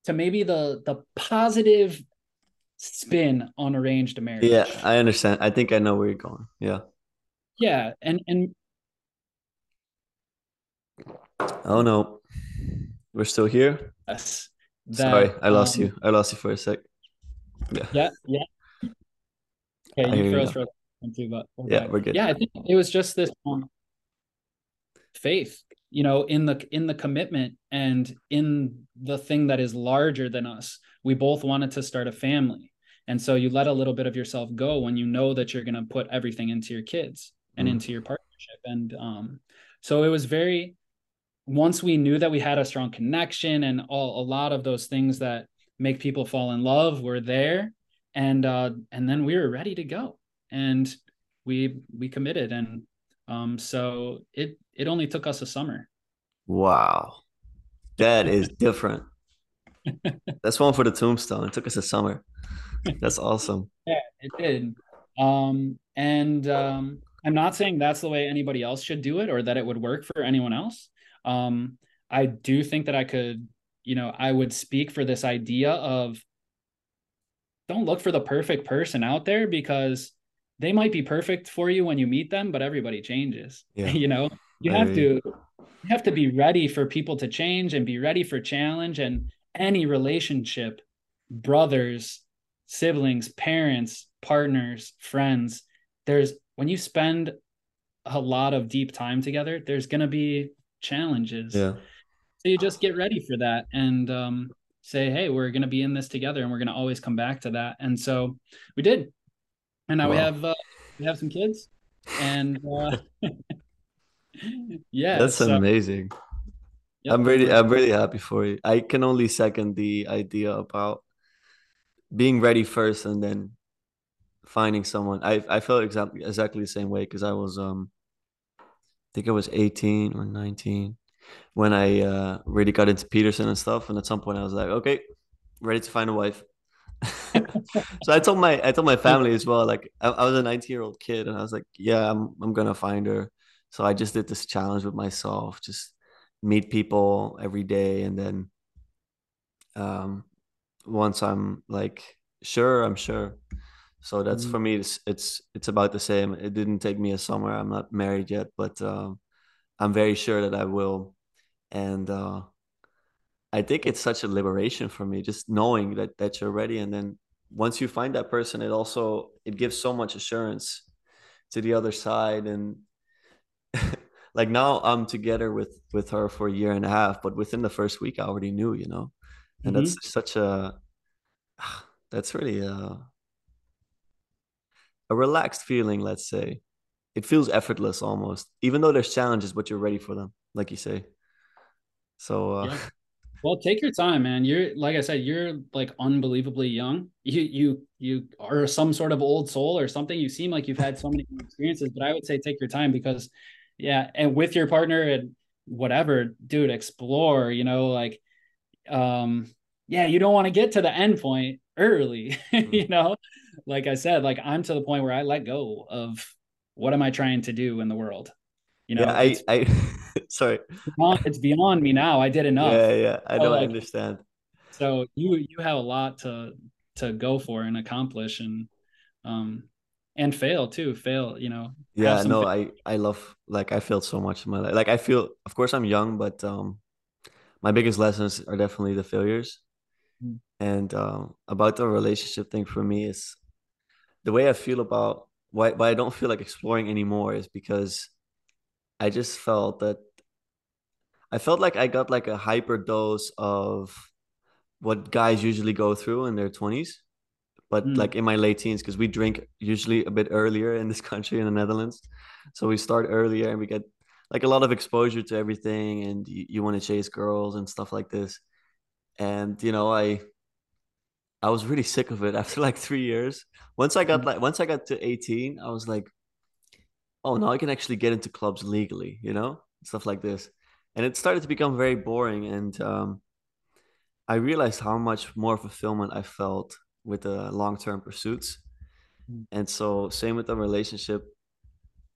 to maybe the the positive spin on arranged marriage. Yeah, I understand. I think I know where you're going. Yeah. Yeah and and oh no. We're still here? Yes. That, sorry i lost um, you. I lost you for a sec. Yeah. Yeah yeah. Okay you froze for a second too but yeah we're good. Yeah i think it was just this um, faith you know in the in the commitment and in the thing that is larger than us. We both wanted to start a family. And so you let a little bit of yourself go when you know that you're going to put everything into your kids and mm. into your partnership. And um, so it was very once we knew that we had a strong connection and all a lot of those things that make people fall in love were there. And uh and then we were ready to go. And we we committed. And um so it it only took us a summer. Wow. That is different. That's one for the tombstone. It took us a summer. That's awesome. Yeah it did. Um and um I'm not saying that's the way anybody else should do it or that it would work for anyone else. Um, I do think that I could, you know, I would speak for this idea of don't look for the perfect person out there because they might be perfect for you when you meet them, but everybody changes. Yeah. you know, you have to you have to be ready for people to change and be ready for challenge and any relationship, brothers, siblings, parents, partners, friends, there's when you spend a lot of deep time together, there's going to be challenges. Yeah. So you just get ready for that. And um, say, hey, we're going to be in this together and we're going to always come back to that. And so we did. And now wow. we have uh, we have some kids and uh, yeah. That's so, amazing. Yep. I'm really I'm really happy for you. I can only second the idea about being ready first and then finding someone. I I felt exactly exactly the same way because I was um I think I was 18 or 19 when I uh, really got into Peterson and stuff. And at some point, I was like, okay, ready to find a wife. so I told my I told my family as well. Like I, I was a 19 year old kid, and I was like, yeah, I'm I'm gonna find her. So I just did this challenge with myself, just meet people every day, and then um, once I'm like sure, I'm sure. So that's mm-hmm. for me. It's, it's it's about the same. It didn't take me a summer. I'm not married yet, but uh, I'm very sure that I will and uh, I think it's such a liberation for me just knowing that that you're ready and then once you find that person it also it gives so much assurance to the other side and like now I'm together with with her for a year and a half but within the first week I already knew you know and mm-hmm. that's such a that's really a a relaxed feeling let's say it feels effortless almost even though there's challenges but you're ready for them like you say so uh, yeah. well, take your time, man. You're like I said, you're like unbelievably young. You you you are some sort of old soul or something. You seem like you've had so many experiences, but I would say take your time because yeah, and with your partner and whatever, dude, explore, you know, like um yeah, you don't want to get to the end point early, mm. you know? Like I said, like I'm to the point where I let go of what am I trying to do in the world? You know, yeah, I, I sorry, it's beyond, it's beyond, me now. I did enough. Yeah, yeah, I don't like, understand. So you you have a lot to to go for and accomplish, and um and fail too. Fail, you know. Yeah, no. I I love like I failed so much in my life. Like I feel, of course, I'm young, but um, my biggest lessons are definitely the failures. Mm. And um, about the relationship thing for me is the way I feel about why why I don't feel like exploring anymore is because I just felt that I felt like I got like a hyper dose of what guys usually go through in their 20s but mm. like in my late teens because we drink usually a bit earlier in this country in the Netherlands so we start earlier and we get like a lot of exposure to everything and you, you want to chase girls and stuff like this and you know I I was really sick of it after like 3 years once I got mm. like once I got to 18 I was like oh, now I can actually get into clubs legally, you know, stuff like this. And it started to become very boring. And um, I realized how much more fulfillment I felt with the long term pursuits. Mm. And so, same with the relationship.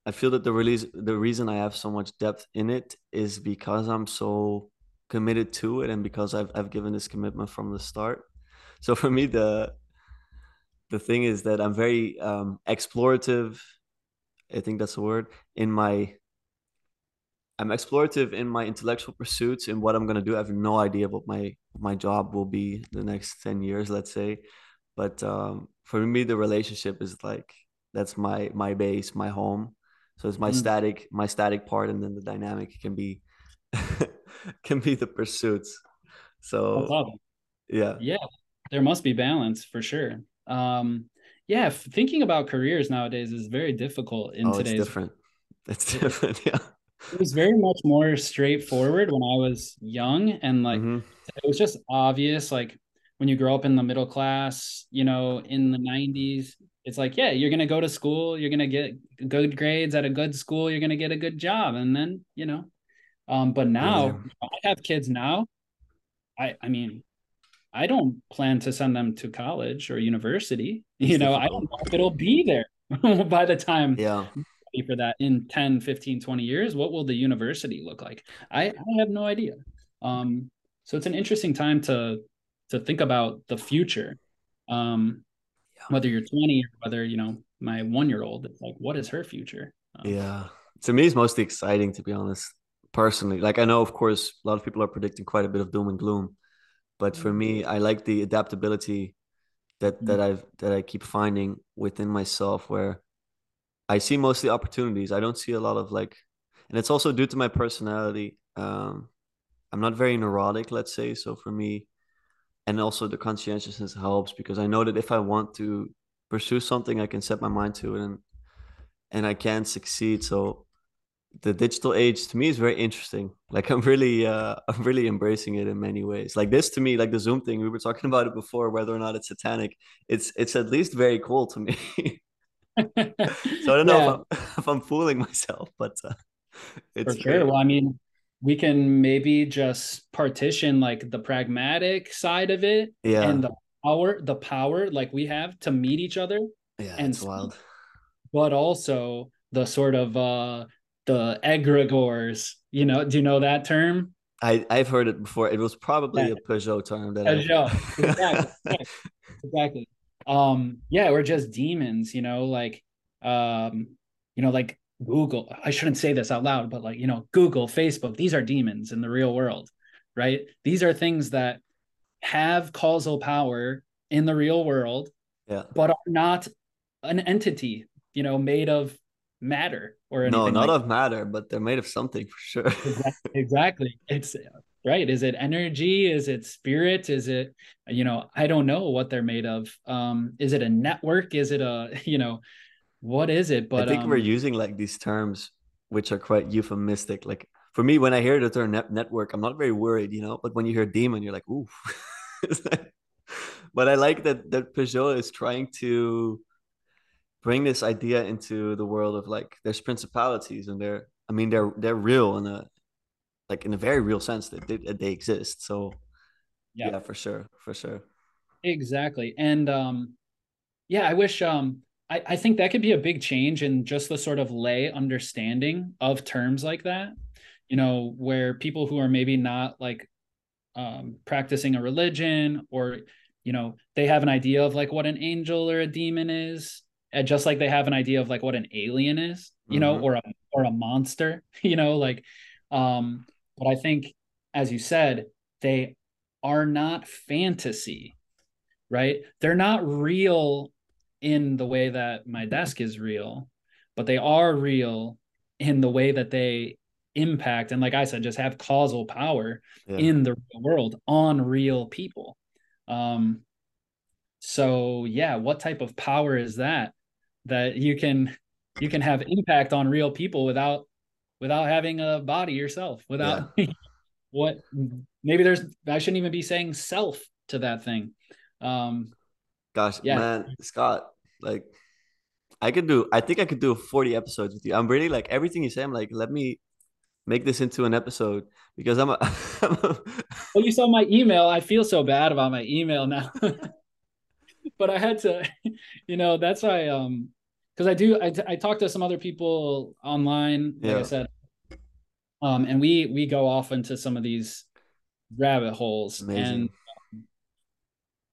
I feel that the release, the reason I have so much depth in it is because I'm so committed to it, and because I've I've given this commitment from the start. So for me, the the thing is that I'm very um, explorative I think that's the word in my I'm explorative in my intellectual pursuits and what I'm gonna do. I have no idea what my my job will be the next 10 years, let's say. But um, for me, the relationship is like that's my my base, my home. So it's my mm. static, my static part, and then the dynamic can be can be the pursuits. So yeah. Yeah. There must be balance for sure. Um yeah, thinking about careers nowadays is very difficult in oh, today's. It's different. It's different. Yeah. It was very much more straightforward when I was young, and like mm-hmm. it was just obvious. Like when you grow up in the middle class, you know, in the '90s, it's like, yeah, you're gonna go to school, you're gonna get good grades at a good school, you're gonna get a good job, and then you know. Um, but now yeah. I have kids now. I I mean, I don't plan to send them to college or university. You know. I don't know if it'll be there by the time yeah for that in 10, 15, 20 years. What will the university look like? I, I have no idea. Um, so it's an interesting time to to think about the future. Um, yeah. whether you're 20 or whether, you know, my one year old, it's like, what is her future? Um, yeah. To me, it's mostly exciting, to be honest, personally. Like, I know, of course, a lot of people are predicting quite a bit of doom and gloom but for me i like the adaptability that that mm-hmm. i've that i keep finding within myself where i see mostly opportunities i don't see a lot of like and it's also due to my personality um i'm not very neurotic let's say so for me and also the conscientiousness helps because I know that if I want to pursue something, I can set my mind to it and and I can succeed. So the digital age to me is very interesting. Like I'm really uh I'm really embracing it in many ways. Like this to me, like the Zoom thing, we were talking about it before, whether or not it's satanic. It's it's at least very cool to me. so I don't know yeah. if, I'm, if I'm fooling myself, but uh, it's for sure. Well, I mean, we can maybe just partition like the pragmatic side of it yeah. and the power, the power like we have to meet each other. Yeah, and it's wild. But also the sort of uh the egregores. You know, do you know that term? I I've heard it before. It was probably yeah. a Pageau term. That Pageau, I... exactly, exactly. Um, yeah, we're just demons. You know, like um, you know, like Google. I shouldn't say this out loud, but like you know, Google, Facebook. These are demons in the real world, right? These are things that have causal power in the real world, yeah, but are not an entity. You know, made of matter or. No, not like of matter, but they're made of something for sure. exactly, exactly. It's right. Is it energy? Is it spirit? Is it, you know, I don't know what they're made of. Um, is it a network? Is it a, you know, what is it? But I think um, we're using like these terms which are quite euphemistic. Like for me, when I hear the term net- network, I'm not very worried, you know. But when you hear demon, you're like, ooh. but I like that that Pageau is trying to bring this idea into the world of like there's principalities and they're I mean they're they're real in a like in a very real sense that they, they exist. So yeah. yeah, for sure, for sure. Exactly, and um, yeah, I wish um. I, I think that could be a big change in just the sort of lay understanding of terms like that you know where people who are maybe not like um, practicing a religion or you know they have an idea of like what an angel or a demon is and just like they have an idea of like what an alien is you know mm-hmm. or a or a monster you know like um but i think as you said they are not fantasy right they're not real in the way that my desk is real but they are real in the way that they impact and like i said just have causal power yeah. in the real world on real people um so yeah what type of power is that that you can you can have impact on real people without without having a body yourself without yeah. what maybe there's i shouldn't even be saying self to that thing um gosh yeah. man scott like i could do i think i could do 40 episodes with you i'm really like everything you say i'm like let me make this into an episode because i'm a, well you saw my email i feel so bad about my email now but i had to you know that's why um because I do I, I talk to some other people online like yeah. I said um and we we go off into some of these rabbit holes Amazing. and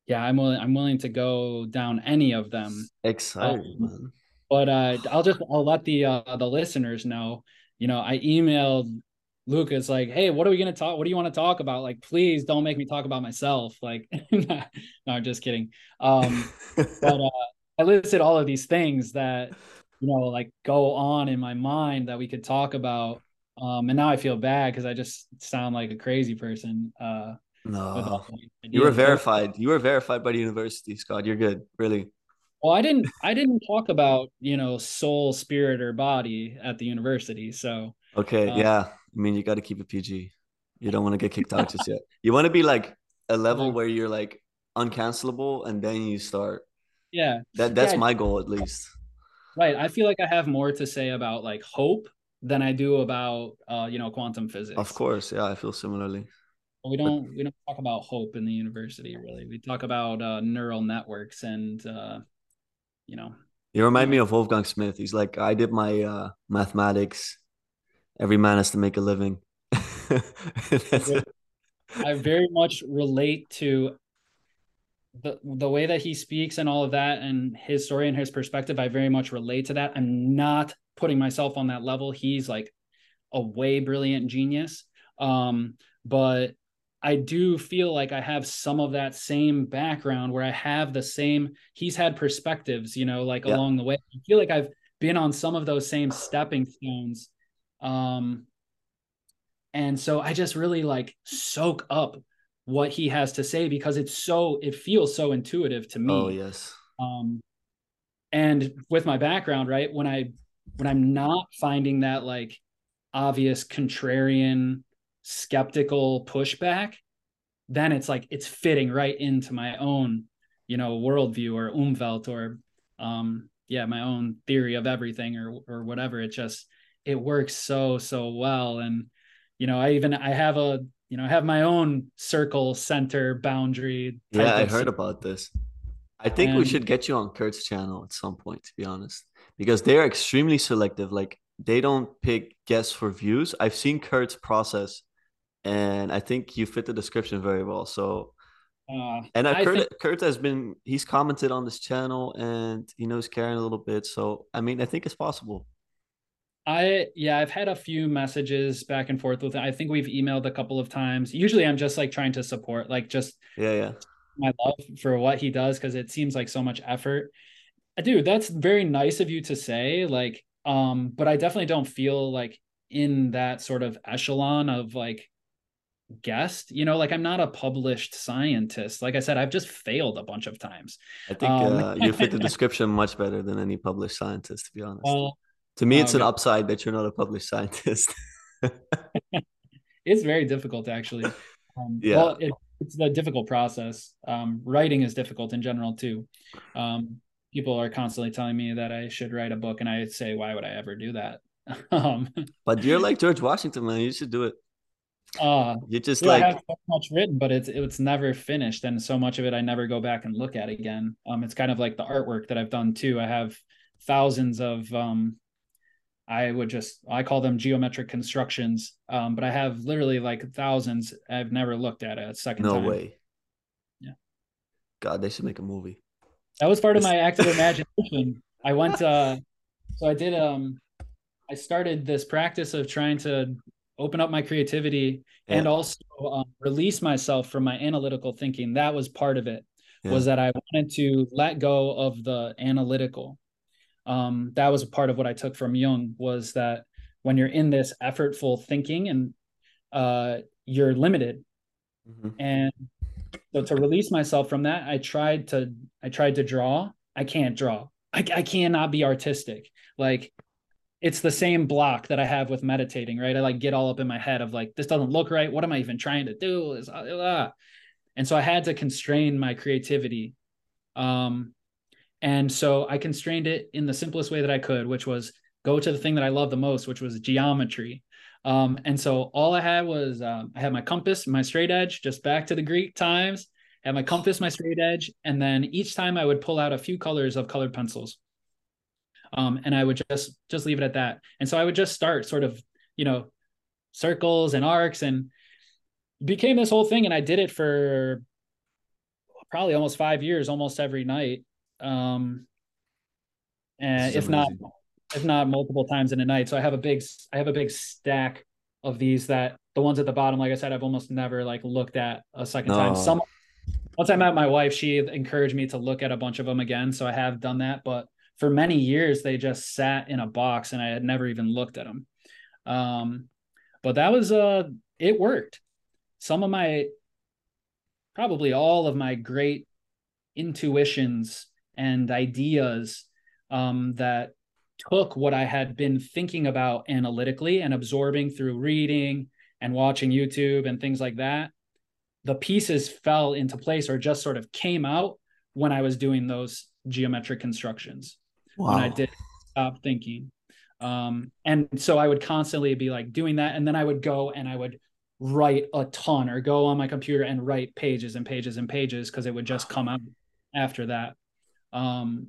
yeah I'm willing I'm willing to go down any of them. Exciting um, but uh I'll just I'll let the uh the listeners know. You know I emailed Lucas like hey what are we gonna talk what do you want to talk about? Like please don't make me talk about myself. Like no I'm just kidding. Um but uh I listed all of these things that you know like go on in my mind that we could talk about. Um and now i feel bad because i just sound like a crazy person uh no. You were verified. You were verified by the university scott. You're good really. Well i didn't i didn't talk about you know soul spirit or body at the university so okay uh, yeah. I mean you got to keep it pg you don't want to get kicked out just yet. You want to be like a level where you're like uncancelable and then you start. Yeah. That that's yeah. my goal at least. Right. I feel like i have more to say about like hope than i do about uh you know quantum physics. Of course. Yeah i feel similarly we don't we don't talk about hope in the university really. We talk about uh neural networks and uh you know. You remind me of wolfgang smith. He's like i did my uh mathematics. Every man has to make a living. I very much relate to the the way that he speaks and all of that and his story and his perspective. I very much relate to that. I'm not putting myself on that level. He's like a way brilliant genius. Um but i do feel like i have some of that same background where i have the same he's had perspectives you know like yeah. along the way i feel like i've been on some of those same stepping stones um and so i just really like soak up what he has to say because it's so it feels so intuitive to me Oh yes. um and with my background right when i when i'm not finding that like obvious contrarian skeptical pushback then it's like it's fitting right into my own you know worldview or umwelt or um yeah my own theory of everything or or whatever it just it works so so well and you know i even i have a you know I have my own circle center boundary Yeah, I heard about this. I think we should get you on Curt's channel at some point, to be honest, because they're extremely selective. Like they don't pick guests for views. I've seen Curt's process, and I think you fit the description very well. So, uh, and uh, I Curt, think- Curt has been he's commented on this channel, and he knows Karen a little bit. So, I mean, I think it's possible. I yeah, I've had a few messages back and forth with. I think we've emailed a couple of times. Usually, I'm just like trying to support, like just Yeah, yeah. my love for what he does because it seems like so much effort. Dude, that's very nice of you to say. Like, um, but I definitely don't feel like in that sort of echelon of like guest. You know, like I'm not a published scientist. Like I said, I've just failed a bunch of times. I think Um, uh, you fit the description much better than any published scientist, to be honest. Well, to me, it's an upside that you're not a published scientist. it's very difficult actually. Um, Yeah. Well, it, it's a difficult process. Um, writing is difficult in general too. Um, people are constantly telling me that I should write a book, and I say, why would I ever do that? um, but you're like George Washington, man. You should do it. Uh, You just dude, I like have so much written, but it's it's never finished, and so much of it I never go back and look at again. Um, it's kind of like the artwork that I've done too. I have thousands of um, I would just I call them geometric constructions, um, but I have literally like thousands. I've never looked at it a second no time. way. Yeah. God, they should make a movie. That was part of my active imagination. I went uh so I did um I started this practice of trying to open up my creativity and also um, release myself from my analytical thinking. That was part of it. Was that I wanted to let go of the analytical. Um, that was a part of what I took from Jung was that when you're in this effortful thinking and uh, you're limited Mhm. and so to release myself from that i tried to i tried to draw i can't draw i, I cannot be artistic like it's the same block that i have with meditating right? I like get all up in my head of like this doesn't look right. What am i even trying to do? Is- ah. and so i had to constrain my creativity um and so i constrained it in the simplest way that i could which was go to the thing that i love the most which was geometry. Um, and so all I had was um, I had my compass, my straight edge, just back to the Greek times. Had my compass, my straight edge, and then each time I would pull out a few colors of colored pencils, um, and I would just just leave it at that. And so I would just start sort of, you know, circles and arcs, and became this whole thing. And I did it for probably almost five years, almost every night, um, and This is if not amazing. if not multiple times in a night. So I have a big I have a big stack of these that the ones at the bottom, like I said, I've almost never like looked at a second time. Some once I met my wife, she encouraged me to look at a bunch of them again. So I have done that, but for many years they just sat in a box and I had never even looked at them. Um, but that was uh it worked. Some of my probably all of my great intuitions and ideas um, that took what I had been thinking about analytically and absorbing through reading and watching YouTube and things like that. The pieces fell into place or just sort of came out when I was doing those geometric constructions when I did stop thinking. Um, and so I would constantly be like doing that. And then I would go and I would write a ton or go on my computer and write pages and pages and pages because it would just come out after that. Um,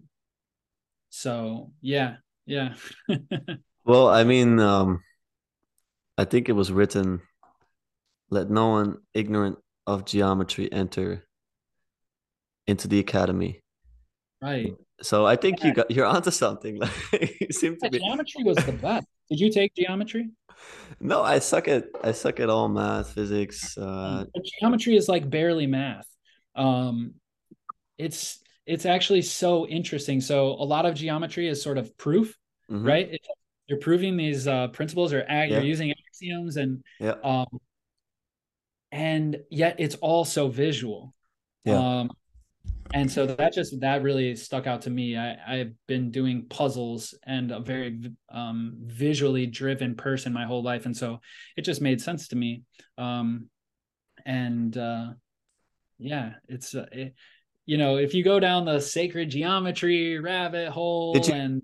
so yeah, yeah. Well, I mean, um, I think it was written, "Let no one ignorant of geometry enter into the academy." right. So I think you got you're onto something. Like you seem to be. Geometry was the best. Did you take geometry? No, I suck at I suck at all math, physics. Uh, geometry is like barely math. Um, it's it's actually so interesting. So a lot of geometry is sort of proof, mhm. right? It's, you're proving these uh, principles or ag- Yeah. you're using axioms and Yeah. um, and yet it's all so visual. Yeah. Um, and so that just that really stuck out to me. I, I've been doing puzzles and a very um, visually driven person my whole life, and so it just made sense to me. Um, and uh, yeah, it's uh, it, you know if you go down the sacred geometry rabbit hole you- and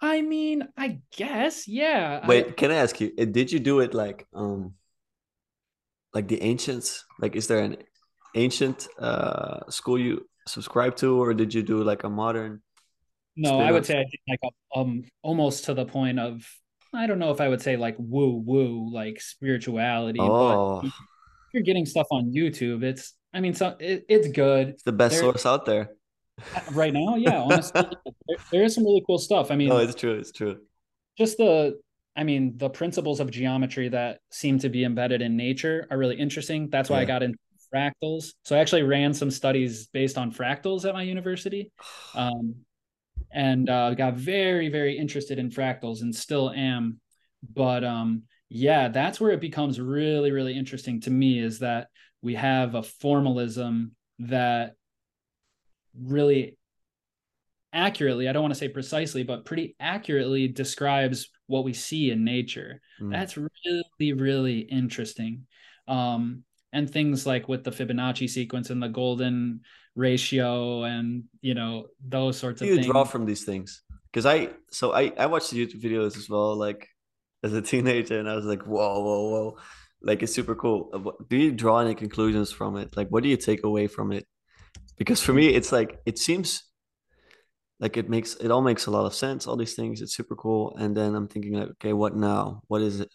I mean, I guess, yeah. I- Wait, can I ask you? uh, Did you do it like um like the ancients? Like, is there an ancient uh school you subscribe to, or did you do like a modern? No, I would say I did like a, um almost to the point of I don't know if I would say like woo woo like spirituality, Oh, if you're getting stuff on YouTube, it's I mean so it, it's good it's the best source out there. right now. Yeah, honestly, there, there is some really cool stuff. I mean, No, it's true. It's true. just the I mean the principles of geometry that seem to be embedded in nature are really interesting. That's why I got into fractals. So I actually ran some studies based on fractals at my university. um, and uh, got very very interested in fractals and still am but um, yeah that's where it becomes really really interesting to me is that we have a formalism that really accurately i don't want to say precisely but pretty accurately describes what we see in nature Mm. that's really really interesting um, and things like with the fibonacci sequence and the golden ratio and you know those sorts of things. do of you things draw from these things? Because I so I I watched the YouTube videos as well, like as a teenager, and I was like, whoa, whoa, whoa, like it's super cool. Uh, Do you draw any conclusions from it? Like, what do you take away from it? Because for me, it's like it seems like it makes it all makes a lot of sense. All these things, it's super cool. And then I'm thinking like, okay, what now? What is it?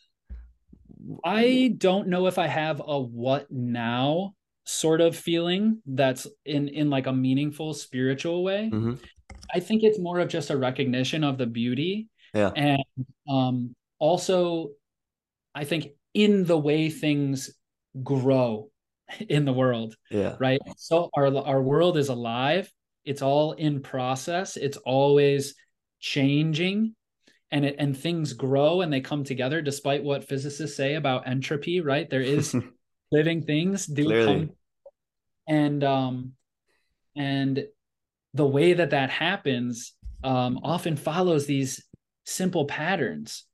I don't know if I have a what now sort of feeling that's in in like a meaningful spiritual way. hmm I think it's more of just a recognition of the beauty Yeah, and um also I think in the way things grow in the world, yeah, right? So our our world is alive. It's all in process. It's always changing and it and things grow and they come together despite what physicists say about entropy, right? There is living things do Clearly. come and um and the way that that happens um often follows these simple patterns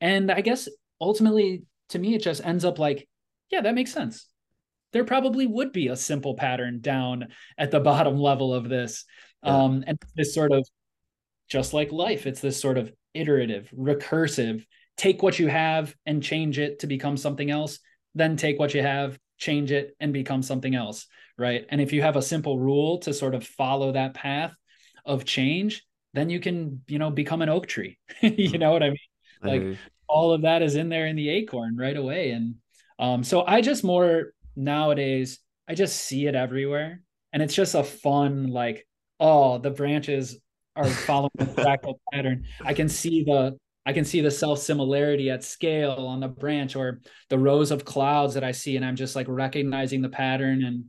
and i guess ultimately to me it just ends up like yeah that makes sense there probably would be a simple pattern down at the bottom level of this Yeah. um and this sort of just like life it's this sort of iterative recursive take what you have and change it to become something else then take what you have change it and become something else right? And if you have a simple rule to sort of follow that path of change then you can you know become an oak tree you know what i mean? Like- you. all of that is in there in the acorn right away. And um so i just more nowadays i just see it everywhere. And it's just a fun like oh the branches are following the fractal pattern. I can see the i can see the self similarity at scale on the branch or the rows of clouds that i see and i'm just like recognizing the pattern and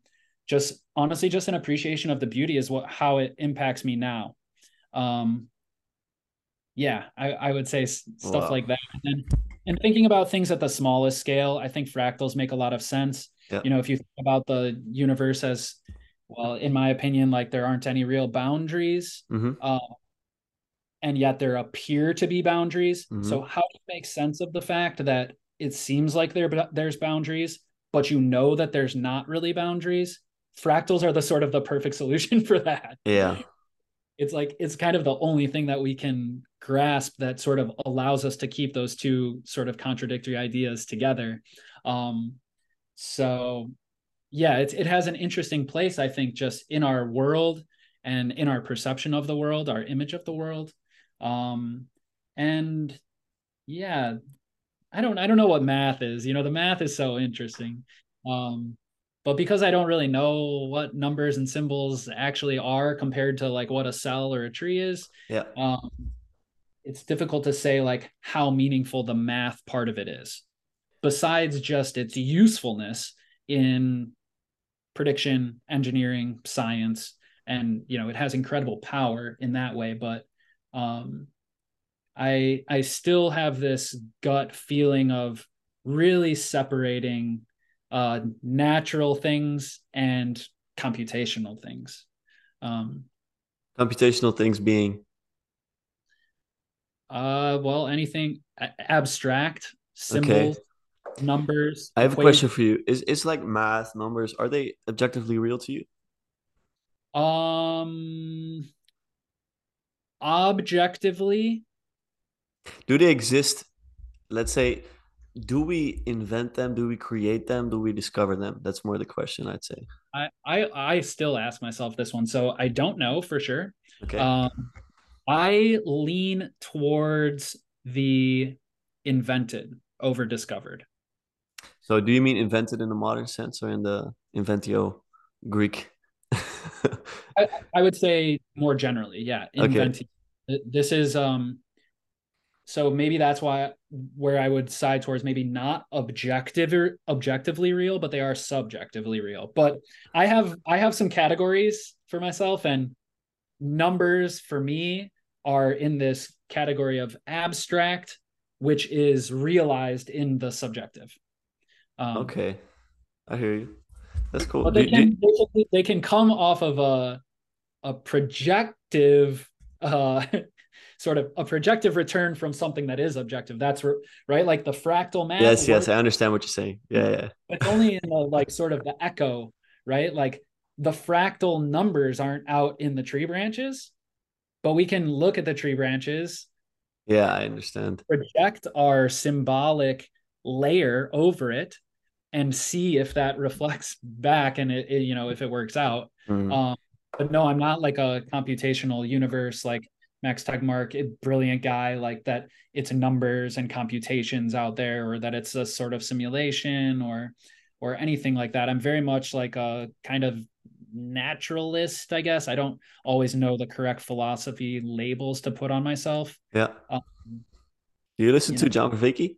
just honestly just an appreciation of the beauty is what how it impacts me now. Um yeah i i would say stuff Wow. like that. And then and thinking about things at the smallest scale i think fractals make a lot of sense. You know if you think about the universe as well in my opinion like there aren't any real boundaries Mhm. uh, and yet there appear to be boundaries. Mhm. so how do you make sense of the fact that it seems like there there's boundaries but you know that there's not really boundaries? Fractals are the sort of the perfect solution for that. Yeah, it's like it's kind of the only thing that we can grasp that sort of allows us to keep those two sort of contradictory ideas together. Um so yeah it, it has an interesting place i think just in our world and in our perception of the world our image of the world um and yeah i don't i don't know what math is you know the math is so interesting um but because I don't really know what numbers and symbols actually are compared to like what a cell or a tree is, yeah. um, it's difficult to say like how meaningful the math part of it is. Besides just its usefulness in prediction, engineering, science, and you know it has incredible power in that way. But um, I I still have this gut feeling of really separating uh, natural things and computational things. Um, computational things being uh, well, anything abstract, symbols, okay. Numbers. I have equations. a question for you. Is it's like math, numbers, are they objectively real to you? Um objectively do they exist let's say do we invent them do we create them do we discover them that's more the question i'd say i i, I still ask myself this one so i don't know for sure okay um I lean towards the invented over discovered. So, do you mean invented in the modern sense or in the inventio Greek? I, I, would say more generally, yeah. Inventing. Okay. This is um. So maybe that's why where I would side towards maybe not objective or objectively real, but they are subjectively real. But I have I have some categories for myself, and numbers for me are in this category of abstract, which is realized in the subjective. Um, okay, I hear you. That's cool. But they, do, can, do... they, can, they can come off of a a projective uh, sort of a projective return from something that is objective. That's right, like the fractal math. Yes, yes, I understand what you're saying. Yeah, yeah. It's only in the like sort of the echo, right? Like the fractal numbers aren't out in the tree branches, but we can look at the tree branches. Yeah, I understand. Project our symbolic layer over it and see if that reflects back and it, it you know if it works out. Mm. Um, but no, I'm not like a computational universe like Max Tegmark, a brilliant guy like that. It's numbers and computations out there, or that it's a sort of simulation, or or anything like that. I'm very much like a kind of naturalist, I guess. I don't always know the correct philosophy labels to put on myself. Yeah. Um, Do you listen you to know, John Vervaeke?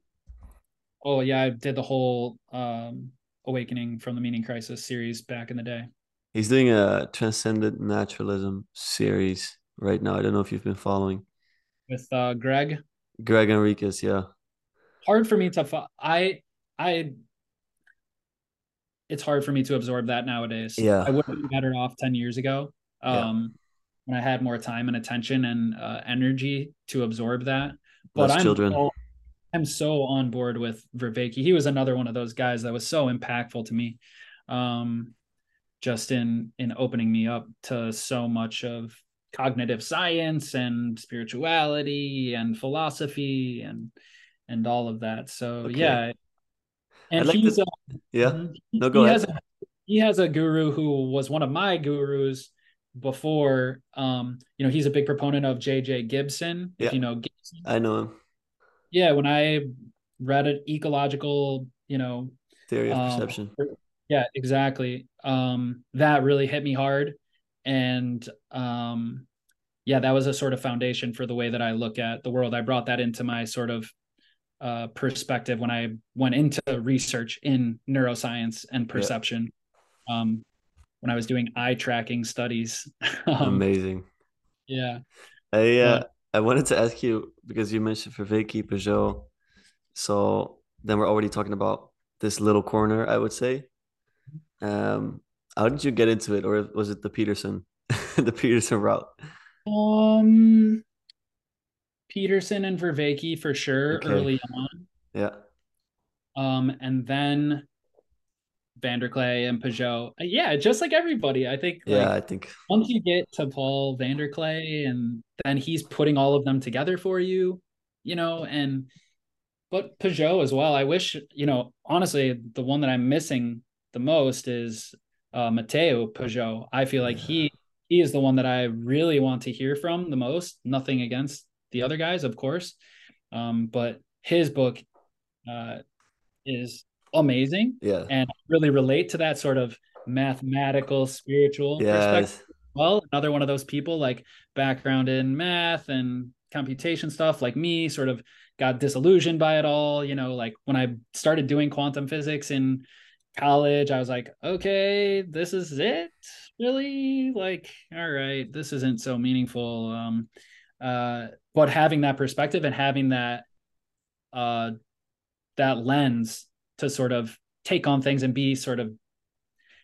Oh yeah, I did the whole um, Awakening from the Meaning Crisis series back in the day. He's doing a transcendent naturalism series right now. I don't know if you've been following. With uh, Greg. Gregg Henriques, yeah. Hard for me to. Fo- I I it's hard for me to absorb that nowadays. Yeah. I would have been better off 10 years ago. Um, yeah. when I had more time and attention and uh, energy to absorb that. But I'm children. I'm so on board with Vervaeke. He was another one of those guys that was so impactful to me. Um, just in in opening me up to so much of cognitive science and spirituality and philosophy and and all of that. So okay. yeah, and like he's to, a, yeah. Mm-hmm. No, go he ahead. Has a, he has a guru who was one of my gurus before. Um, you know, he's a big proponent of J.J. Gibson. Yeah. you know, Gibson. I know him. Yeah, when I read an ecological, you know, theory of um, perception. Yeah, exactly. Um, that really hit me hard, and um, yeah, that was a sort of foundation for the way that I look at the world. I brought that into my sort of uh, perspective when I went into research in neuroscience and perception. Yeah. Um, when I was doing eye tracking studies. um, Amazing. Yeah. I uh, I wanted to ask you because you mentioned Vervaeke Pageau. So then we're already talking about this little corner, I would say. Um, how did you get into it, or was it the Peterson, the Peterson route? Um, Peterson and Vervaeke for sure okay. early on. Yeah. Um, and then VanderKlay and Pageau. Uh, yeah, just like everybody. I think like, Yeah, I think once you get to Paul VanderKlay and then he's putting all of them together for you, you know, and but Pageau as well. I wish, you know, honestly, the one that I'm missing the most is uh Mathieu Pageau. I feel like yeah. he he is the one that I really want to hear from the most. Nothing against the other guys, of course. Um, but his book uh, is amazing. Yeah. And really relate to that sort of mathematical, spiritual yes. perspective. Well, another one of those people like background in math and computation stuff like me, sort of got disillusioned by it all. You know, like when I started doing quantum physics in college, I was like, okay, this is it. Really? Like, all right, this isn't so meaningful. Um, uh, but having that perspective and having that uh, that lens to sort of take on things and be sort of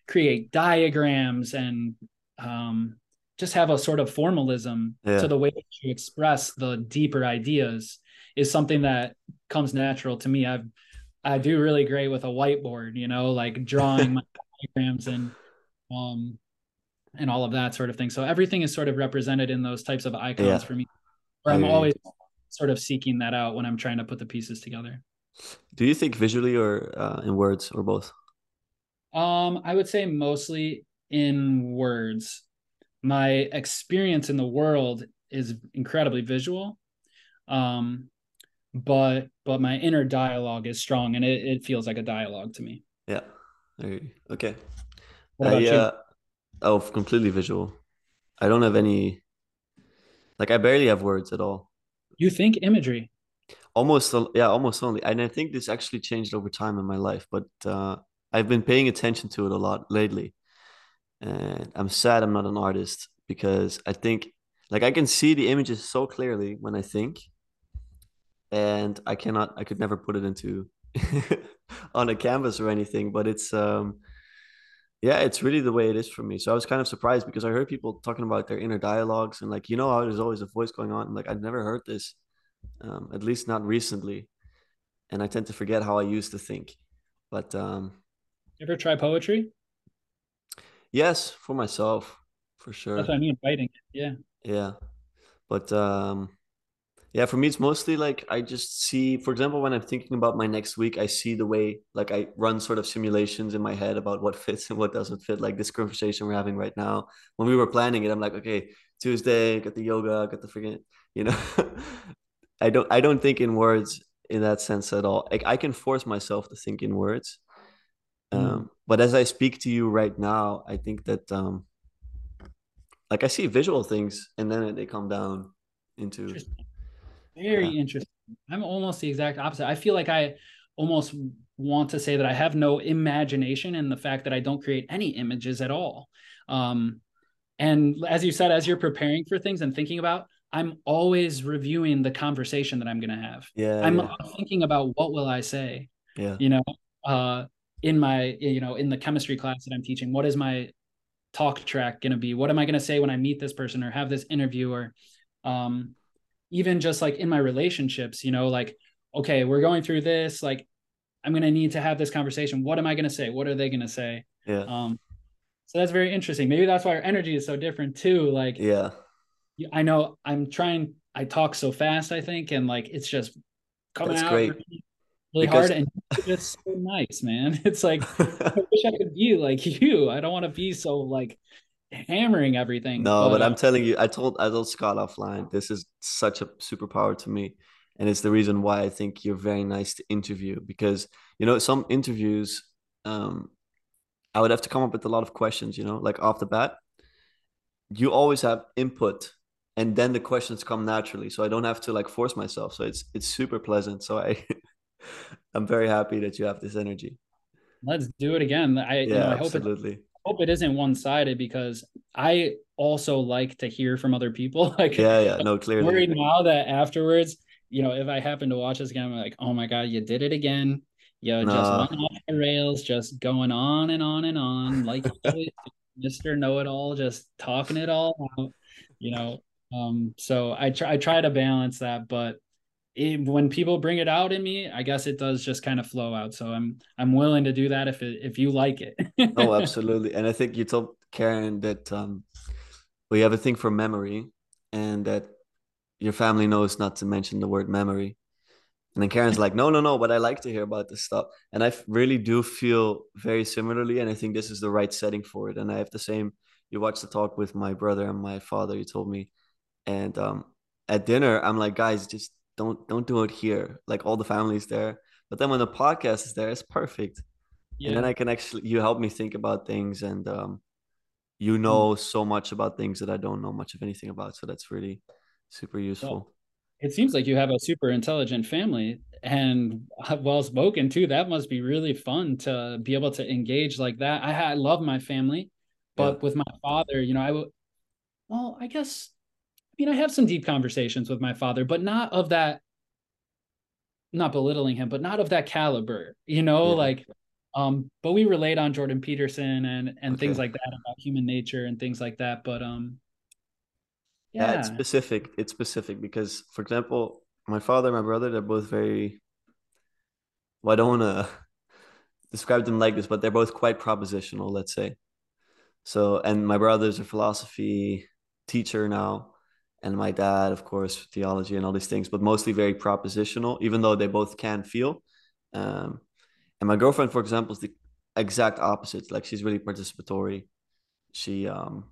create diagrams and um, just have a sort of formalism yeah. to the way that you express the deeper ideas is something that comes natural to me. I've I do really great with a whiteboard, you know, like drawing my diagrams and um and all of that sort of thing. So everything is sort of represented in those types of icons yeah. for me. Where I'm always sort of seeking that out when I'm trying to put the pieces together. Do you think visually or uh, in words or both? Um, I would say mostly in words. My experience in the world is incredibly visual. Um, but but my inner dialogue is strong and it, it feels like a dialogue to me. Yeah. Okay. What about I, uh, you? Oh, completely visual. I don't have any like I barely have words at all. You think imagery? Almost yeah, almost only. And I think this actually changed over time in my life, but uh I've been paying attention to it a lot lately. And I'm sad I'm not an artist because I think like I can see the images so clearly when I think and I cannot I could never put it into on a canvas or anything, but it's um yeah, it's really the way it is for me. So I was kind of surprised because I heard people talking about their inner dialogues and like, you know, how there's always a voice going on. and Like I'd never heard this, um, at least not recently. And I tend to forget how I used to think. But um ever try poetry? Yes, for myself, for sure. That's what I mean, writing. Yeah. Yeah. But um yeah for me it's mostly like i just see for example when i'm thinking about my next week i see the way like i run sort of simulations in my head about what fits and what doesn't fit like this conversation we're having right now when we were planning it i'm like okay tuesday got the yoga got the freaking you know i don't i don't think in words in that sense at all like i can force myself to think in words mm. um but as i speak to you right now i think that um like i see visual things and then they come down into very yeah. interesting. I'm almost the exact opposite. I feel like I almost want to say that I have no imagination and the fact that I don't create any images at all. Um, and as you said, as you're preparing for things and thinking about, I'm always reviewing the conversation that I'm going to have. Yeah. I'm yeah. thinking about what will I say? Yeah. You know, uh, in my, you know, in the chemistry class that I'm teaching, what is my talk track going to be? What am I going to say when I meet this person or have this interview or, um, even just like in my relationships, you know, like, okay, we're going through this, like, I'm going to need to have this conversation. What am I going to say? What are they going to say? Yeah. Um, so that's very interesting. Maybe that's why our energy is so different too. Like, yeah, I know I'm trying, I talk so fast, I think, and like, it's just coming that's out great. really because... hard and it's so nice, man. It's like, I wish I could be like you. I don't want to be so like hammering everything. No, but, but I'm uh, telling you, I told I told Scott offline. This is such a superpower to me, and it's the reason why I think you're very nice to interview because you know some interviews, um, I would have to come up with a lot of questions. You know, like off the bat, you always have input, and then the questions come naturally. So I don't have to like force myself. So it's it's super pleasant. So I, I'm very happy that you have this energy. Let's do it again. I, yeah, you know, I hope absolutely. It, hope it isn't one sided because I also like to hear from other people. like, yeah, yeah, no, clearly. Worried now that afterwards, you know, if I happen to watch this again, I'm like, oh my god, you did it again. You no. just went off the rails, just going on and on and on, like Mister Know It All, just talking it all out. You know, um, so I try I try to balance that, but it, when people bring it out in me, I guess it does just kind of flow out. So I'm I'm willing to do that if it, if you like it. oh, absolutely. And I think you told Karen that um, we have a thing for memory, and that your family knows not to mention the word memory. And then Karen's like, no, no, no, but I like to hear about this stuff. And I really do feel very similarly. And I think this is the right setting for it. And I have the same. You watched the talk with my brother and my father, you told me. And um, at dinner, I'm like, guys, just don't don't do it here. Like all the family's there. But then when the podcast is there, it's perfect. Yeah. And then I can actually you help me think about things and um you know mm. so much about things that I don't know much of anything about. So that's really super useful. It seems like you have a super intelligent family and well spoken too. That must be really fun to be able to engage like that. I, I love my family, but yeah. with my father, you know, I would, well, I guess mean, I have some deep conversations with my father, but not of that, not belittling him, but not of that caliber, you know, yeah. like, Um, but we relate on Jordan Peterson and and Okay. things like that about human nature and things like that. But um, Yeah, it's specific. It's specific because, for example, my father and my brother, they're both very, well, I don't want to describe them like this, but they're both quite propositional, let's say. So, and my brother's a philosophy teacher now, and my dad, of course, theology and all these things, but mostly very propositional, even though they both can feel. Um, and my girlfriend, for example, is the exact opposite. Like she's really participatory. She um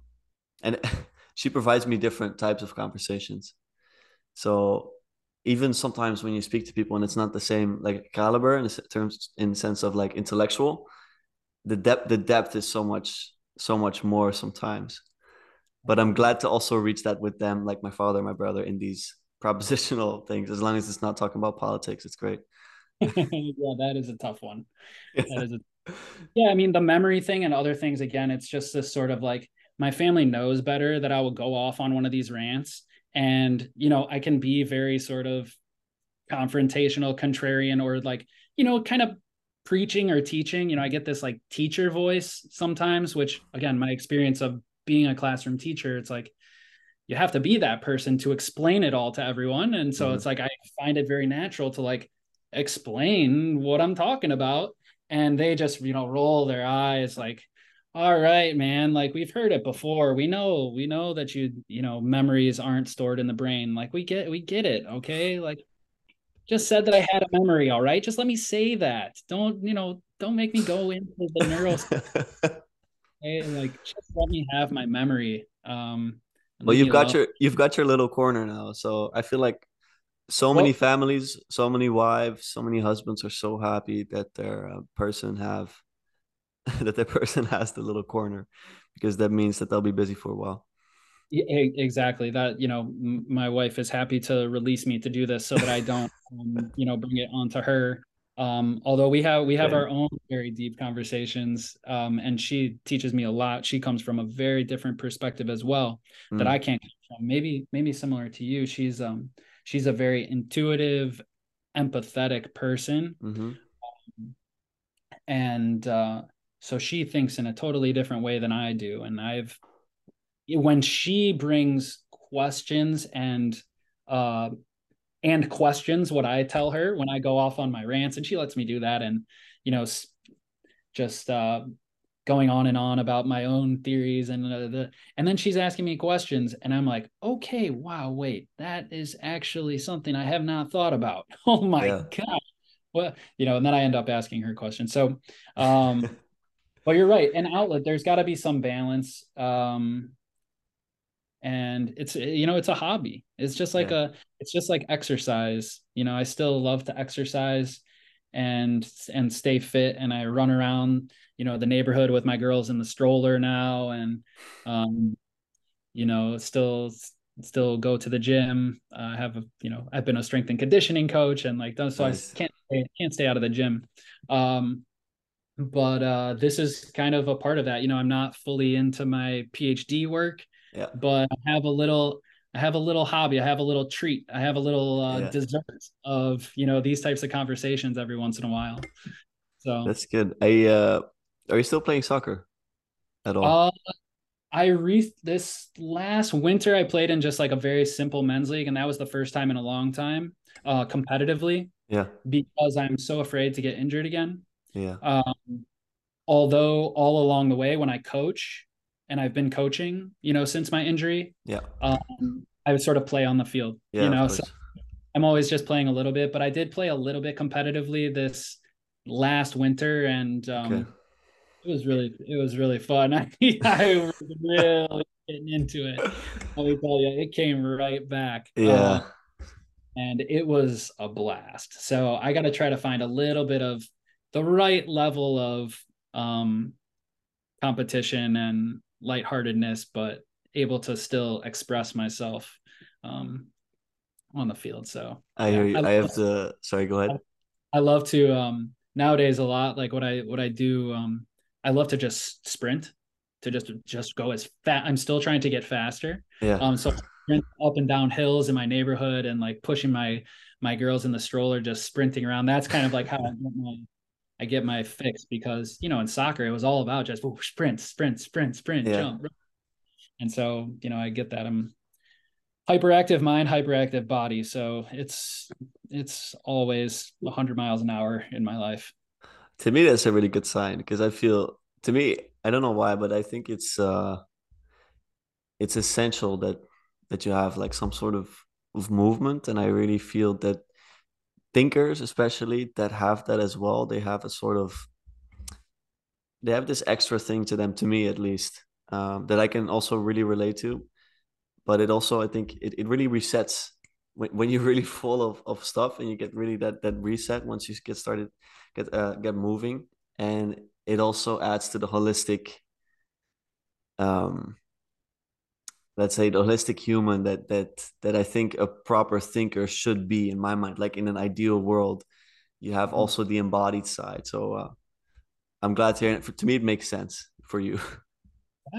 and she provides me different types of conversations. So even sometimes when you speak to people and it's not the same like caliber in terms in sense of like intellectual, the depth the depth is so much so much more sometimes. But I'm glad to also reach that with them, like my father, my brother, in these propositional things. As long as it's not talking about politics, it's great. yeah, that is a tough one. Yeah. is a yeah. I mean, the memory thing and other things. Again, it's just this sort of like my family knows better that I will go off on one of these rants, and you know, I can be very sort of confrontational, contrarian, or like you know, kind of preaching or teaching. You know, I get this like teacher voice sometimes, which again, my experience of being a classroom teacher, it's like you have to be that person to explain it all to everyone. And so Mhm. it's like I find it very natural to like explain what I'm talking about. And they just, you know, roll their eyes like, all right, man, like we've heard it before. We know, we know that you, you know, memories aren't stored in the brain. Like we get, we get it. Okay. Like just said that I had a memory. All right. Just let me say that. Don't, you know, don't make me go into the neural. Like just let me have my memory. Um, well, you've got your you've got your little corner now. So I feel like so many Well, families, so many wives, so many husbands are so happy that their uh, person have that their person has the little corner because that means that they'll be busy for a while. Yeah, exactly. That, you know, m- my wife is happy to release me to do this so that I don't, um, you know, bring it onto her. Um, although we have we have Same. our own very deep conversations, um, and she teaches me a lot. She comes from a very different perspective as well that Mm, I can't come from. Maybe maybe similar to you. She's um she's a very intuitive, empathetic person, mhm. and uh, so she thinks in a totally different way than I do. And I've when she brings questions and uh and questions what I tell her when I go off on my rants and she lets me do that and you know just uh going on and on about my own theories and uh, the and then she's asking me questions and I'm like okay wow wait that is actually something I have not thought about. Oh my Yeah. god. Well you know and then I end up asking her questions. So um but you're right an outlet there's got to be some balance um and it's you know it's a hobby. It's just like Yeah. a it's just like exercise. You know i still love to exercise and and stay fit. And i run around you know the neighborhood with my girls in the stroller now. And um you know still still go to the gym. Uh, i have a you know i've been a strength and conditioning coach and like so i can't can't stay out of the gym. Um but uh this is kind of a part of that. You know i'm not fully into my phd work Yeah. but I have a little I have a little hobby. I have a little treat. I have a little uh, Yeah. dessert of you know these types of conversations every once in a while. So That's good. I uh are you still playing soccer at all? uh I re this last winter I played in just like a very simple men's league, and that was the first time in a long time uh competitively Yeah. because I'm so afraid to get injured again. Yeah. Um although all along the way when I coach and I've been coaching, you know, since my injury, Yeah. um I sort of play on the field, Yeah, you know, so. I'm always just playing a little bit, but I did play a little bit competitively this last winter, and Okay. um, it was really it was really fun. I, I was really getting into it. Let me tell you, it came right back, uh, Yeah. and it was a blast. So I got to try to find a little bit of the right level of um, competition and lightheartedness, but able to still express myself um, on the field. So I hear you. I I have to sorry, go ahead. I love to um nowadays a lot like what I what I do um I love to just sprint to just just go as fast I'm still trying to get faster Yeah. um so sprint up and down hills in my neighborhood and like pushing my my girls in the stroller just sprinting around that's kind of like how I get my I get my fix because you know in soccer it was all about just oh, sprint, sprint, sprint, sprint, yeah. jump. And so, you know, I get that I'm hyperactive mind, hyperactive body. So it's it's always 100 miles an hour in my life. To me, that's a really good sign because I feel to me, I don't know why, but I think it's uh it's essential that that you have like some sort of of movement, and I really feel that thinkers, especially that have that as well, they have a sort of they have this extra thing to them, to me at least, um, that I can also really relate to. But it also, I think, it, it really resets when, when you're really full of, of stuff and you get really that that reset once you get started, get uh, get moving, and it also adds to the holistic um let's say the holistic human that that that i think a proper thinker should be in my mind. Like in an ideal world you have mm-hmm. also the embodied side. So uh, i'm glad to hear it. For, to me it makes sense for you.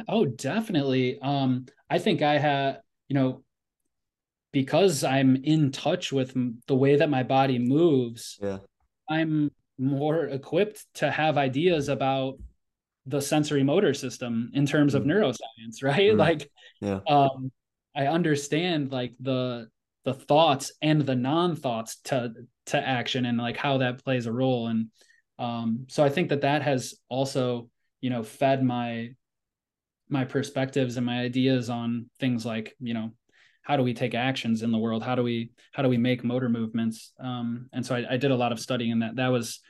Oh definitely. Um i think i had you know because i'm in touch with the way that my body moves yeah. I'm more equipped to have ideas about the sensory motor system in terms of mm. neuroscience right? Mm. like yeah. Um i understand like the the thoughts and the non-thoughts to to action and like how that plays a role. And um so i think that that has also you know fed my my perspectives and my ideas on things like you know how do we take actions in the world? How do we how do we make motor movements? Um, and so I, I, did a lot of studying in that. That was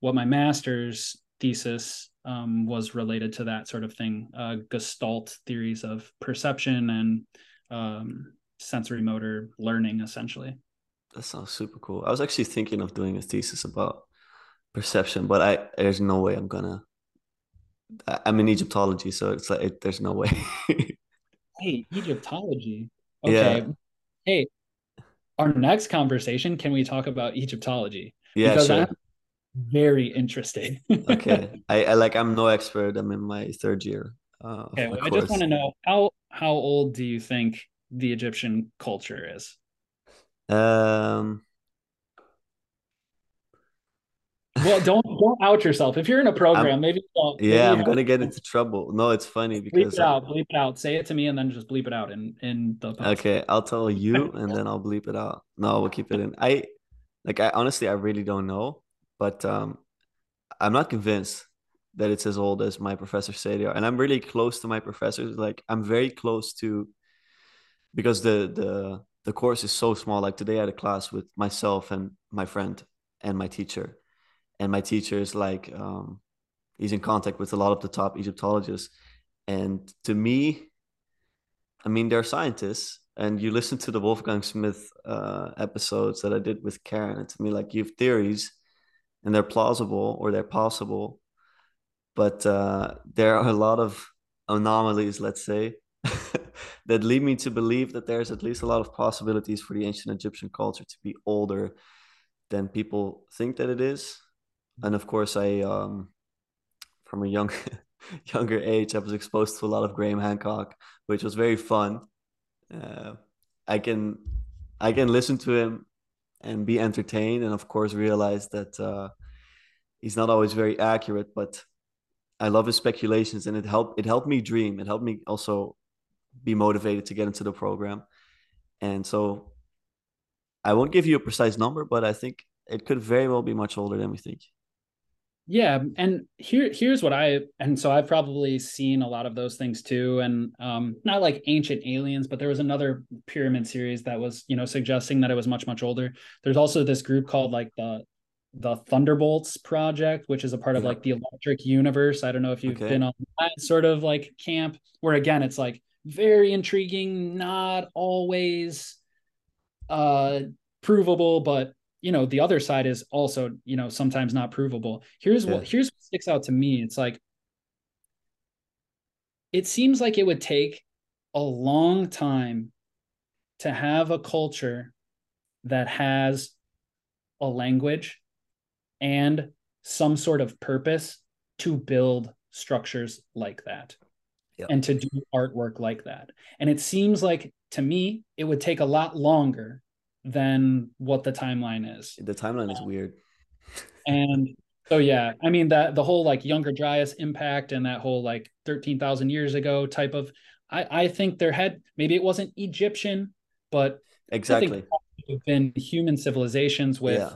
what my master's thesis um, was related to that sort of thing uh, gestalt theories of perception and um, sensory motor learning essentially. That sounds super cool. I was actually thinking of doing a thesis about perception but i there's no way i'm gonna i'm in egyptology so it's like it, there's no way. Hey egyptology. Okay. Yeah. hey our next conversation can we talk about egyptology? Yeah because sure very interesting. okay, I, I, like I'm no expert. I'm in my third year. Uh, okay, well, I just want to know how how old do you think the Egyptian culture is? Um. Well, don't don't out yourself. If you're in a program, I'm, maybe don't. Maybe yeah, I'm gonna get into trouble. No, it's funny because bleep it out, bleep it out. Say it to me, and then just bleep it out in in the. Post. Okay, I'll tell you, and then I'll bleep it out. No, we'll keep it in. I like. I honestly, I really don't know but um, I'm not convinced that it's as old as my professors say they are. And I'm really close to my professors. Like I'm very close to because the the the course is so small. Like today I had a class with myself and my friend and my teacher. And my teacher is like um, he's in contact with a lot of the top Egyptologists. And to me, I mean, they're scientists. And you listen to the Wolfgang Smith uh, episodes that I did with Karen, and to me, like you have theories and they're plausible or they're possible but uh, there are a lot of anomalies let's say that lead me to believe that there's at least a lot of possibilities for the ancient egyptian culture to be older than people think that it is. And of course i um, from a young younger age i was exposed to a lot of graham hancock which was very fun. Uh, i can i can listen to him and be entertained and of course realize that uh, he's not always very accurate but i love his speculations and it helped it helped me dream. It helped me also be motivated to get into the program. And so i won't give you a precise number but i think it could very well be much older than we think yeah and here here's what i and so i've probably seen a lot of those things too and um not like ancient aliens but there was another pyramid series that was you know suggesting that it was much much older. There's also this group called like the the thunderbolts project which is a part of like the electric universe. I don't know if you've okay. been on that sort of like camp where again it's like very intriguing not always uh provable but you know the other side is also you know sometimes not provable here's yeah. what here's what sticks out to me it's like it seems like it would take a long time to have a culture that has a language and some sort of purpose to build structures like that yep. and to do artwork like that and it seems like to me it would take a lot longer than what the timeline is. The timeline is weird. and So yeah, I mean that the whole like Younger Dryas impact and that whole like thirteen thousand years ago type of. I I think there had maybe it wasn't Egyptian, but exactly been human civilizations with yeah.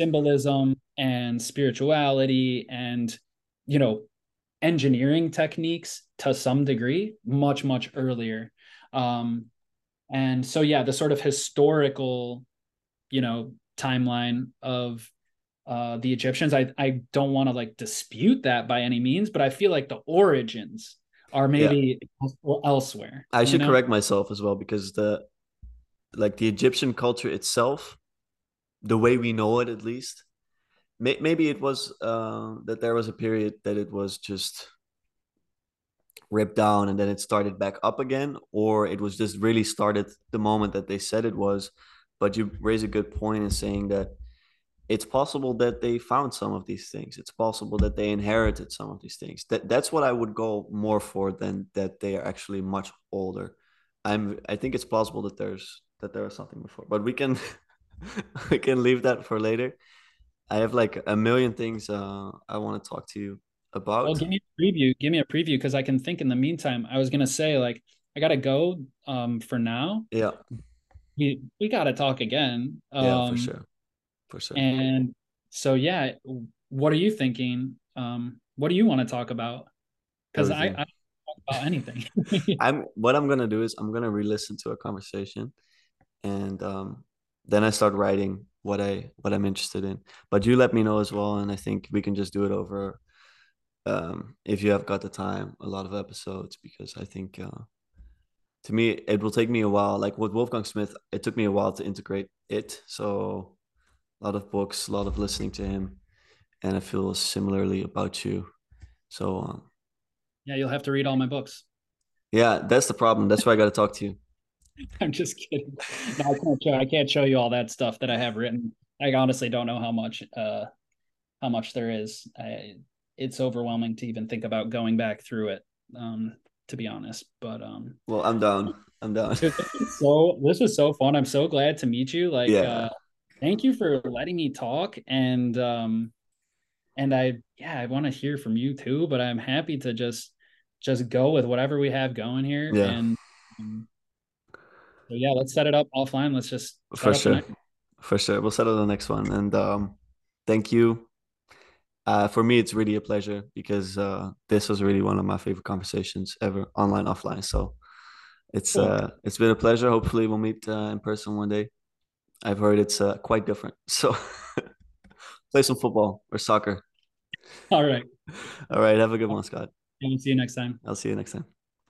symbolism and spirituality and you know engineering techniques to some degree much much earlier um and so yeah the sort of historical you know timeline of uh the egyptians i i don't want to like dispute that by any means but i feel like the origins are maybe yeah. elsewhere i should know? correct myself as well because the like the egyptian culture itself the way we know it at least maybe it was uh, that there was a period that it was just ripped down and then it started back up again or it was just really started the moment that they said it was. But you raise a good point in saying that it's possible that they found some of these things. It's possible that they inherited some of these things. That that's what i would go more for than that they are actually much older. I'm i think it's possible that there's that there was something before but we can we can leave that for later. I have like a million things uh, I want to talk to you about. Well, give me a preview. Give me a preview because I can think in the meantime. I was gonna say like I gotta go um, for now. Yeah. We we gotta talk again. Um, yeah, for sure. For sure. And so yeah, what are you thinking? Um, what do you want to talk about? Because I, I talk about anything. I'm what I'm gonna do is I'm gonna re-listen to a conversation, and um, then I start writing what I what I'm interested in. But you let me know as well, and I think we can just do it over um, if you have got the time, a lot of episodes because I think uh, to me it will take me a while. Like with Wolfgang Smith, it took me a while to integrate it. So a lot of books, a lot of listening to him, and I feel similarly about you. So um, yeah, you'll have to read all my books. Yeah, that's the problem. That's why I got to talk to you. I'm just kidding. No, I can't show. I can't show you all that stuff that I have written. I honestly don't know how much. Uh, how much there is. I, it's overwhelming to even think about going back through it. Um, to be honest, but um. Well, I'm down. I'm down. so this was so fun. I'm so glad to meet you. Like, yeah. Uh, thank you for letting me talk and um, and I yeah I want to hear from you too. But I'm happy to just just go with whatever we have going here yeah. and. Um, so yeah, let's set it up offline. Let's just for sure, for sure. We'll settle the next one. And um, thank you. Uh, for me, it's really a pleasure because uh, this was really one of my favorite conversations ever, online, offline. So it's cool. uh, it's been a pleasure. Hopefully, we'll meet uh, in person one day. I've heard it's uh, quite different. So play some football or soccer. All right. All right. Have a good one, Scott. And we'll see you next time. I'll see you next time.